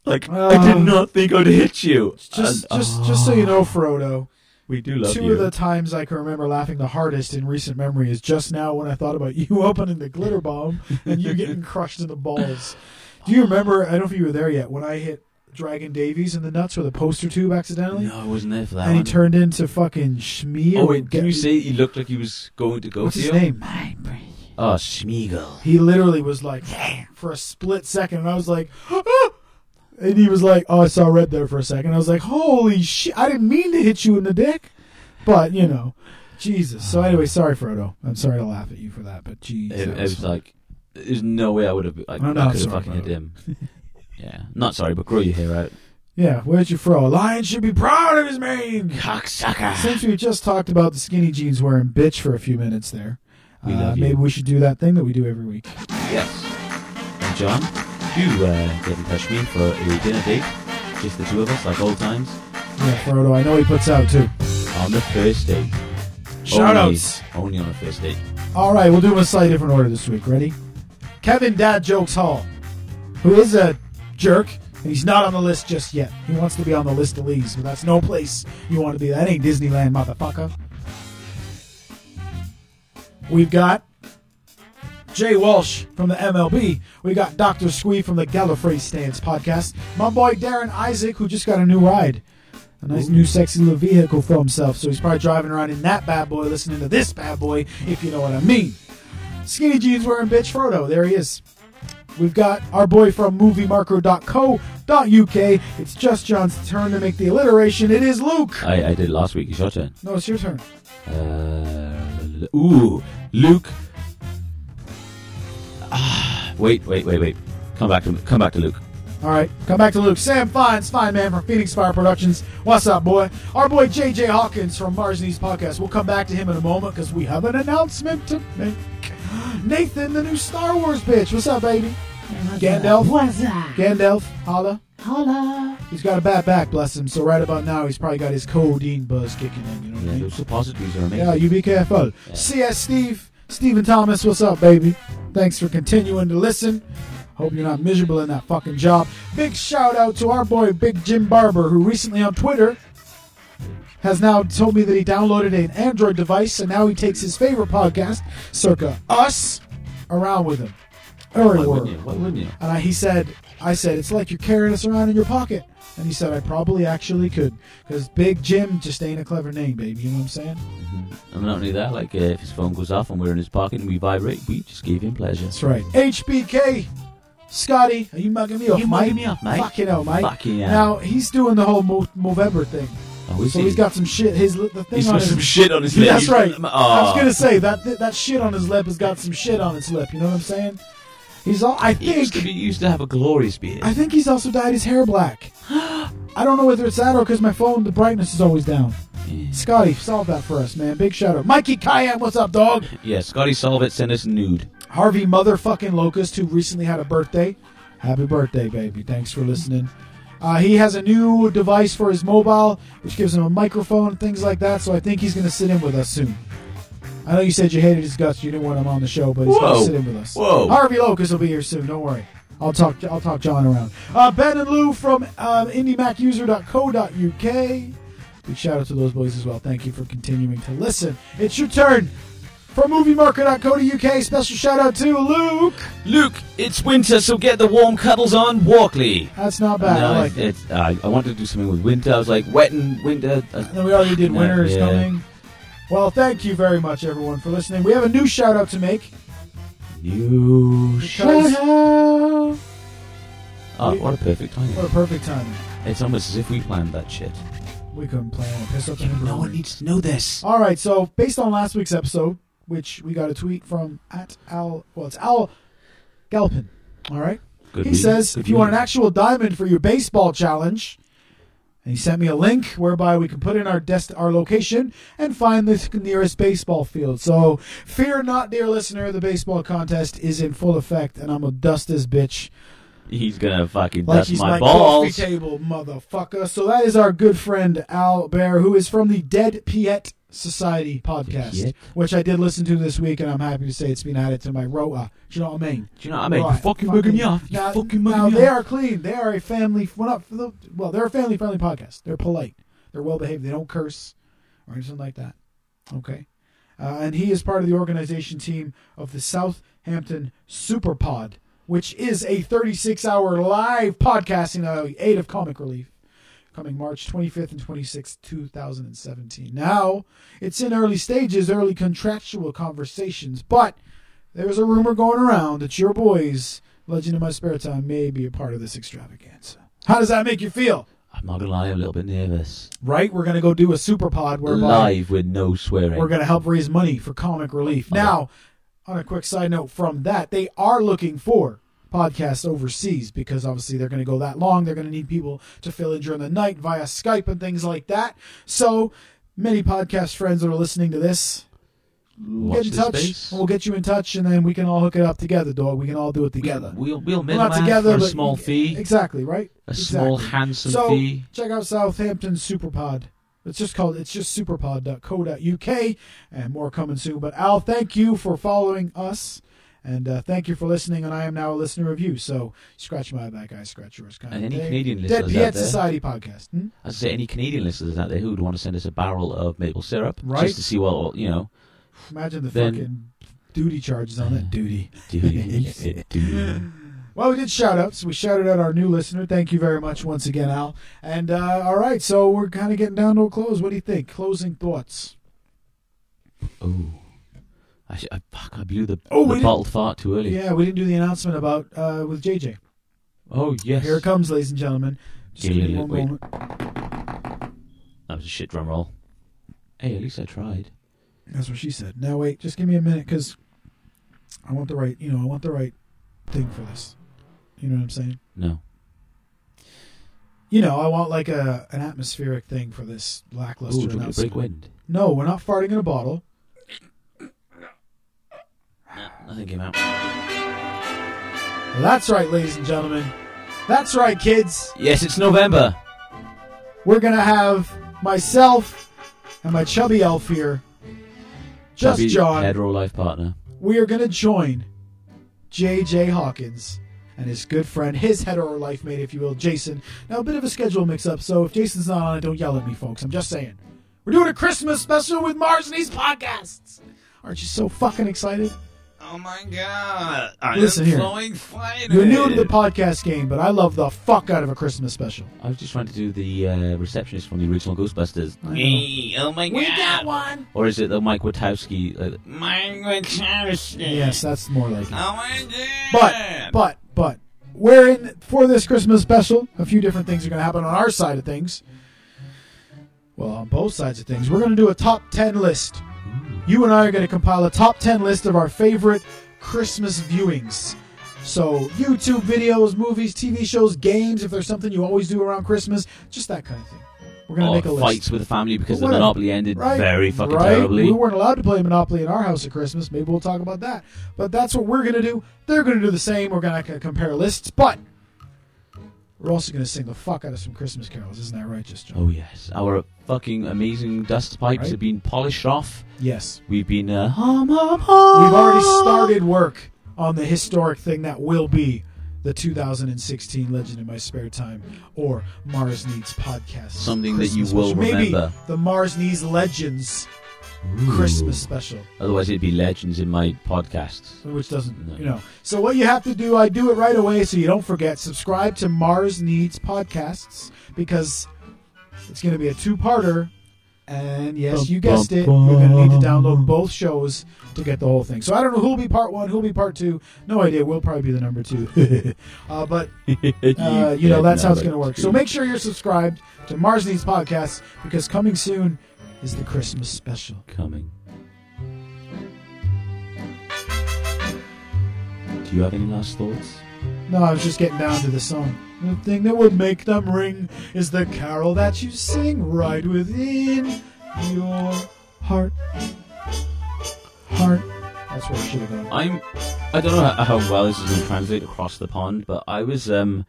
like I did Oh. not think I'd hit you. Just, And- just, oh. just so you know, Frodo. we do love Two you. of the times I can remember laughing the hardest in recent memory is just now when I thought about you opening the glitter bomb and you getting crushed in the balls. Do you remember? I don't know if you were there yet when I hit Dragon Davies in the nuts with a poster tube accidentally, No, I wasn't there for that and he one. turned into fucking Shmee. Oh or wait, get- can you say he looked like he was going to go what's for his you? name? Oh, Sméagol. He literally was like for a split second, and I was like, "Ah!" and he was like, "Oh, I saw red there for a second. I was like, "Holy shit! I didn't mean to hit you in the dick, but you know, Jesus." So anyway, sorry, Frodo. I'm sorry to laugh at you for that, but geez, It, it was like, there's no way I would have. Like, Oh, no, I I'm could have fucking about hit him. yeah, not sorry, but grow your hair out. yeah. Where's your fro? A lion should be proud of his mane. Cocksucker. Since we just talked about the skinny jeans wearing bitch for a few minutes there, We uh, love you. maybe we should do that thing that we do every week. Yes. And John, do uh, get in touch with me for a dinner date. Just the two of us, like old times. Yeah, Frodo. I know he puts out too. On the first date. Shout Only- outs. Only on the first date. All right, we'll do them a slightly different order this week. Ready? Kevin Dad Jokes Hall, who is a jerk, and he's not on the list just yet. He wants to be on the list of leaves, but that's no place you want to be. That ain't Disneyland, motherfucker. We've got Jay Walsh from the MLB. We got Dr. Squee from the Gallifrey Stance podcast. My boy Darren Isaac, who just got a new ride. A nice new sexy little vehicle for himself. So he's probably driving around in that bad boy, listening to this bad boy, if you know what I mean. Skinny jeans wearing bitch Frodo. There he is. We've got our boy from moviemarker.co.uk. It's just John's turn to make the alliteration. It is Luke. I, I did last week. It's your turn. No, it's your turn. Uh, ooh, Luke. Ah, wait, wait, wait, wait. Come back to come back to Luke. All right, come back to Luke. Sam Fines, fine man from Phoenix Fire Productions. What's up, boy? Our boy JJ Hawkins from Mars Needs Podcast. We'll come back to him in a moment because we have an announcement to make. Nathan, the new Star Wars bitch. What's up, baby? Gandalf. What's up? Gandalf, holla. Holla. He's got a bad back, bless him. So right about now, he's probably got his codeine buzz kicking in. You know what Yeah, I mean? those suppositories are amazing. Yeah, you be careful. Yeah. CS Steve, Stephen Thomas, what's up, baby? Thanks for continuing to listen. Hope you're not miserable in that fucking job. Big shout out to our boy Big Jim Barber, who recently on Twitter has now told me that he downloaded an Android device and now he takes his favorite podcast, circa us, around with him. Why wouldn't you? Why wouldn't you? And I, he said, I said, it's like you're carrying us around in your pocket. And he said, I probably actually could. Because Big Jim just ain't a clever name, baby. You know what I'm saying? And not only that, like uh, if his phone goes off and we're in his pocket and we vibrate, we just gave him pleasure. That's right. HBK. Scotty, are you mugging me off, You mugging me off, mate? Fucking hell, Mike. Fucking hell. Now, he's doing the whole Mo- Movember thing. Oh, So he? he's got some shit. His the thing He's on got his, some shit on his lip. That's right. got- I was Oh. gonna say that that shit on his lip has got some shit on its lip. You know what I'm saying? He's all. I He used to think. be he used to have a glorious beard. I think he's also dyed his hair black. I don't know whether it's that or because my phone, the brightness is always down. Yeah. Scotty, solve that for us, man. Big shout out. Mikey Cayenne, what's up, dog? Yeah, Scotty solve it. Send us nude. Harvey motherfucking Locust, who recently had a birthday. Happy birthday, baby. Thanks for listening. Uh, he has a new device for his mobile, which gives him a microphone and things like that, so I think he's going to sit in with us soon. I know you said you hated his guts, you didn't want him on the show, but he's going to sit in with us. Whoa. Harvey Locust will be here soon, don't worry. I'll talk I'll talk John around. Uh, ben and Lou from um, IndieMacUser.co.uk. Big shout out to those boys as well. Thank you for continuing to listen. It's your turn. From MovieMarket.co.uk, special shout out to Luke. Luke, it's winter, so get the warm cuddles on Walkley. That's not bad. I No, like it. it's, uh, I wanted to do something with winter. I was like, wet and winter. Uh, And then we already did Winter is yeah. Coming. Well, thank you very much, everyone, for listening. We have a new shout out to make. New shout out. Oh, what a perfect timing. What a perfect timing. It's almost as if we planned that shit. We couldn't plan it. Piss up No one needs to know this. All right, so based on last week's episode, which we got a tweet from at Al, well, it's Al Galpin. All right, Good he reading. says Good if you want an actual diamond for your baseball challenge, and he sent me a link whereby we can put in our dest- our location and find the nearest baseball field. So fear not, dear listener, the baseball contest is in full effect, and I'm gonna dust this bitch He's gonna fucking like dust he's my my balls. coffee table, motherfucker. So that is our good friend Al Bear, who is from the Dead Piet Society podcast, which I did listen to this week, and I'm happy to say it's been added to my rota. Do you know what I mean? Do you know what I mean? Right, you fucking mugging me off. You Now, fucking now they are clean. They are a family. Well, not for the, well, they're a family friendly podcast. They're polite. They're well behaved. They don't curse or anything like that. Okay. Uh, and he is part of the organization team of the Southampton Superpod which is a 36 hour live podcasting uh, aid of comic relief coming March 25th and 26th, 2017. Now, it's in early stages, early contractual conversations, but there's a rumor going around that your boys, Legend of My Spare Time, may be a part of this extravaganza. How does that make you feel? I'm not gonna lie, I'm a little bit nervous. Right? We're going to go do a super pod whereby Live with no swearing. we're going to help raise money for comic relief. Okay. Now, on a quick side note from that, they are looking for podcasts overseas because obviously they're going to go that long. They're going to need people to fill in during the night via Skype and things like that. So, many podcast friends that are listening to this, Watch get in touch. space. We'll get you in touch, and then we can all hook it up together, dog. We can all do it together. We'll we'll We're not together, for a small fee, Exactly, right? a small Exactly. handsome so, fee. check out Southampton Superpod. It's just called it's just superpod.co.uk and more coming soon. But Al, thank you for following us. And uh, thank you for listening, and I am now a listener of you. So scratch my back, I scratch yours. Kind And of any thing. Canadian Dead listeners Piet out there? Society podcast. Hmm? I say, any Canadian listeners out there who would want to send us a barrel of maple syrup, Right. just to see what you know, Imagine the Then- fucking duty charges on that duty. duty, duty. Well, we did shout outs. We shouted out our new listener. Thank you very much once again, Al. And uh, all right, so we're kind of getting down to a close. What do you think? Closing thoughts. Oh, I, sh- I fuck! I blew the, Oh, the didn't- fart too early. Yeah, we didn't do the announcement about uh, with JJ. Oh yes. Here it comes, ladies and gentlemen. Just give me one wait. moment. That was a shit drum roll. Hey, at least I tried. That's what she said. Now wait, just give me a minute because I want the right, you know, I want the right thing for this. You know what I'm saying? No. You know, I want like a an atmospheric thing for this Ooh, lackluster do you want to announcement. break wind? No, we're not farting in a bottle. Nothing came out. That's right, ladies and gentlemen. That's right, kids. Yes, it's November. We're gonna have myself and my chubby elf here, just Chubby John. hetero life partner. we are going to join J.J. Hawkins and his good friend, his hetero life mate, if you will, Jason. Now, a bit of a schedule mix up, so if Jason's not on it, don't yell at me, folks. I'm just saying. We're doing a Christmas special with Mars Needs podcasts. Aren't you so fucking excited? Oh my god! I Listen here. You're new to the podcast game, but I love the fuck out of a Christmas special. I was just trying to do the uh, receptionist from the original Ghostbusters. Hey, oh my god! We god! got one. Or is it the Mike Wazowski? Uh, Mike Wazowski. Yes, that's more like it. Oh my But, but, but, we're in for this Christmas special. A few different things are going to happen on our side of things. Well, on both sides of things, we're going to do a top 10 list. You and I are going to compile a top 10 list of our favorite Christmas viewings. So, YouTube videos, movies, TV shows, games, if there's something you always do around Christmas, just that kind of thing. We're going to make a list. fights with the family because the. Monopoly ended Right, very fucking right? terribly. We weren't allowed to play Monopoly in our house at Christmas. Maybe we'll talk about that. But that's what we're going to do. They're going to do the same. We're going to compare lists. But we're also going to sing the fuck out of some Christmas carols. Isn't that right, just John? Oh yes, our fucking amazing dust pipes Right. have been polished off. Yes. We've been uh, hum hum hum. We've already started work on the historic thing that will be the 2016 Legend in My Spare Time or Mars Needs podcast. Something that you will special. Maybe remember. the Mars Needs Legends Christmas special. Otherwise, it'd be legends in my podcasts. which doesn't, No. you know. So what you have to do, I do it right away, so you don't forget. Subscribe to Mars Needs podcasts because it's going to be a two-parter. And yes, you guessed it, we're going to need to download both shows to get the whole thing. So I don't know who'll be part one, who'll be part two. No idea. We'll probably be the number two. uh, but uh, you know that's how it's going to work. So make sure you're subscribed to Mars Needs podcasts because coming soon is the Christmas special. coming. Do you have any last thoughts? No, I was just getting down to the song. The thing that would make them ring is the carol that you sing right within your heart. Heart. That's where I should have gone. I'm. I don't know how, how well this is going to translate across the pond, but I was. um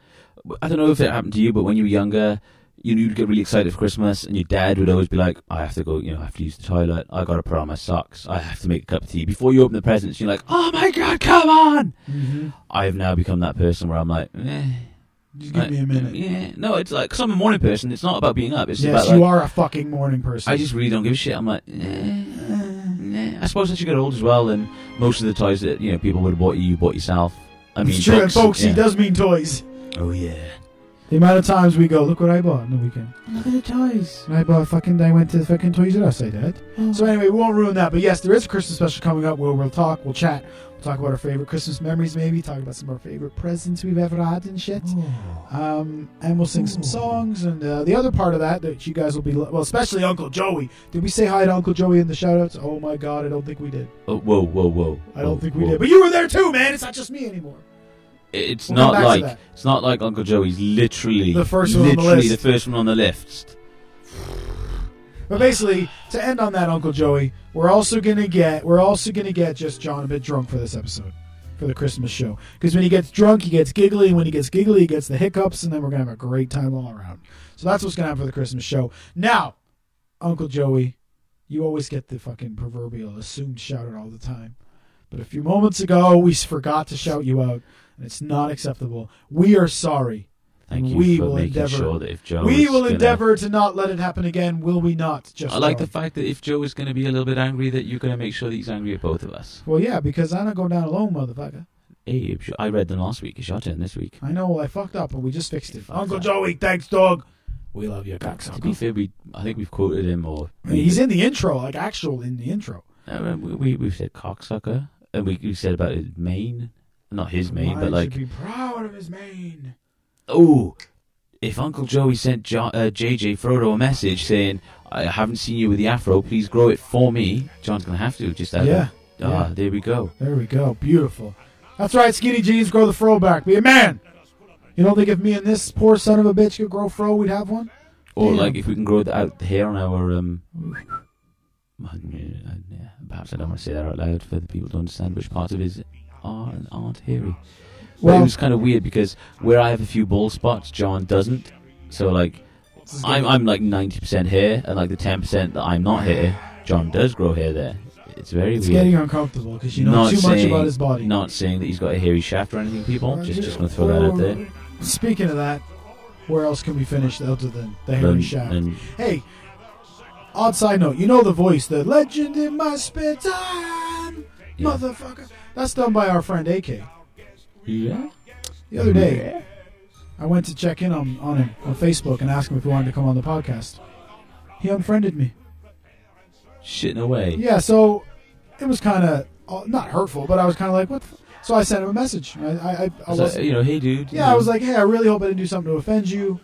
I don't know if it happened to you, but when you were younger, you you'd get really excited for Christmas, and your dad would always be like, "I have to go. You know, I have to use the toilet. I got to put on my socks. I have to make a cup of tea." Before you open the presents, you're like, "Oh my god, come on!" Mm-hmm. I've now become that person where I'm like, eh, Just give me a minute. Yeah, no, it's like because I'm a morning person. It's not about being up. It's Yes, about you like, are a fucking morning person. I just really don't give a shit. I'm like, eh, eh. I suppose as you get old as well, and most of the toys that you know people would have bought you, you bought yourself. I mean, it's true, and books, folks, yeah. he does mean toys. Oh yeah. The amount of times we go, look what I bought on the weekend. Look at the toys. And I bought fucking, I went to the fucking Toys R Us, I did. So anyway, we won't ruin that. But yes, there is a Christmas special coming up where we'll talk, we'll chat, we'll talk about our favorite Christmas memories, maybe talk about some of our favorite presents we've ever had and shit. Um, and we'll sing some songs. And uh, the other part of that that you guys will be, well, especially Uncle Joey. Did we say hi to Uncle Joey in the shoutouts? Oh my God, I don't think we did. Oh, whoa, whoa, whoa. I don't Whoa, think we whoa. did. But you were there too, man. It's not just me anymore. It's We'll come not back to like that. it's not like Uncle Joey's literally The first one on the literally list. the first one on the list. But basically, to end on that, Uncle Joey, we're also gonna get we're also gonna get just John a bit drunk for this episode, for the Christmas show. Because when he gets drunk, he gets giggly, and when he gets giggly, he gets the hiccups, and then we're gonna have a great time all around. So that's what's gonna happen for the Christmas show. Now, Uncle Joey, you always get the fucking proverbial assumed shout out all the time. But a few moments ago, we forgot to shout you out, it's not acceptable. We are sorry. Thank you we for will making endeavor. sure that if Joe we will gonna- endeavor to not let it happen again. Will we not? Just I like the fact that if Joe is going to be a little bit angry, that you're going to make sure that he's angry at both of us. Well, yeah, because I'm not going down alone, motherfucker. Hey, I read them last week. You shot in this week. I know. Well, I fucked up, but we just fixed it. Uncle up. Joey, thanks, dog. We love you, To be fair, we I think we've quoted him or I mean, he's in the intro, like actual in the intro. Uh, we, we we've said cocksucker, and we we said about his mane, not his mane, but like should be proud of his mane. oh, if Uncle Joey sent jo- uh, JJ Frodo a message saying I haven't seen you with the afro, please grow it for me. John's gonna have to just out of- Yeah, Ah, yeah. there we go. There we go. Beautiful. That's right, skinny jeans. Grow the fro back. Be a man. You don't think if me and this poor son of a bitch could grow fro, we'd have one? Or like if we can grow the, out the hair on our um. well, yeah, yeah, Perhaps I don't want to say that out loud for the people to understand which part of his are and aren't hairy. But Well- it was kind of weird because where I have a few bald spots, John doesn't. So like, I'm I'm like ninety percent hair, and like the ten percent that I'm not hair, John does grow hair there. It's very It's weird. getting uncomfortable because you know Not too much saying- about his body. Not saying that he's got a hairy shaft or anything, people. Uh, Just just gonna throw that out there. Speaking of that, where else can we finish other than the hairy And- shaft? and Hey, odd side note, you know the voice, the legend in my spare time, Yeah. motherfucker. That's done by our friend AK. yeah. The other day, I went to check in on, on him on Facebook and ask him if he wanted to come on the podcast. He unfriended me. Shitting away. Yeah, so it was kind of not hurtful, but I was kind of like, what? the f-? So I sent him a message. I, I, I, was like, you know, hey dude. Yeah, I was like, hey, I really hope I didn't do something to offend you.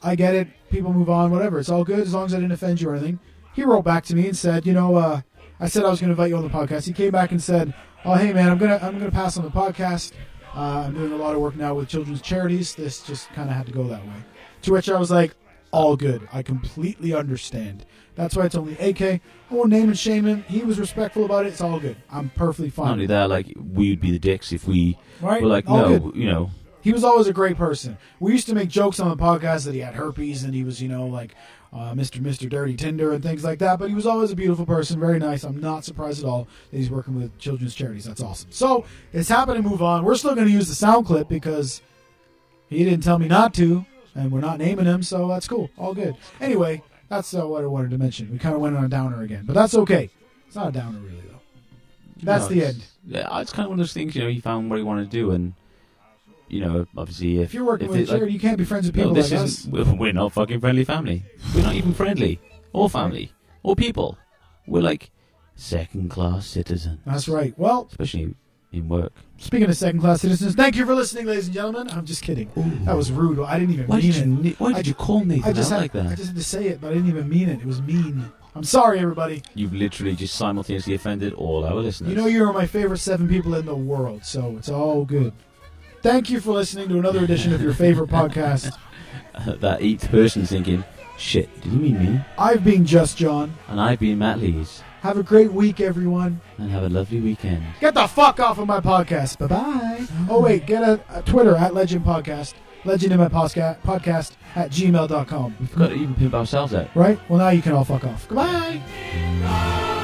I get it. People move on, whatever. It's all good as long as I didn't offend you or anything. He wrote back to me and said, you know, uh, I said I was going to invite you on the podcast. He came back and said, oh, hey man, I'm gonna I'm gonna pass on the podcast. Uh, I'm doing a lot of work now with children's charities. This just kind of had to go that way. To which I was like, all good. I completely understand. That's why it's only AK. I won't name and shame him. He was respectful about it. It's all good. I'm perfectly not fine. only that, like we would be the dicks if we Right? were like, All no, good. you know, He was always a great person. We used to make jokes on the podcast that he had herpes and he was, you know, like uh, Mr. Mr. Dirty Tinder and things like that. But he was always a beautiful person, very nice. I'm not surprised at all that he's working with children's charities. That's awesome. So it's happening to move on. We're still going to use the sound clip because he didn't tell me not to, and we're not naming him, so that's cool. All good. Anyway, that's uh, what I wanted to mention. We kind of went on a downer again, but that's okay. It's not a downer really though. That's no, the end. Yeah, it's kind of one of those things. You know, he found what he wanted to do, and you know, obviously, if, If you're working if with a it, like, you can't be friends with no, people this like us. We're, not fucking friendly family. We're not even friendly or family or people. We're like second class citizens, That's right. Well, especially in work. Speaking of second class citizens, thank you for listening, ladies and gentlemen. I'm just kidding. That was rude. I didn't even Why mean did you? it. Why did ju- you call Nathan I just had, like that? I just had to say it, but I didn't even mean it. It was mean. I'm sorry, everybody. You've literally just simultaneously offended all our listeners. You know you are my favorite seven people in the world, so it's all good. Thank you for listening to another edition of your favorite podcast. that eighth person thinking, "Shit, did you mean me?" I've been Just John. And I've been Matt Lees. Have a great week, everyone. And have a lovely weekend. Get the fuck off of my podcast. Bye bye. Oh, wait. Get a, a Twitter at Legend Podcast. Legend in my posca- podcast at gmail.com. We forgot to even pimp ourselves out. Right? Well, now you can all fuck off. Goodbye. Bye.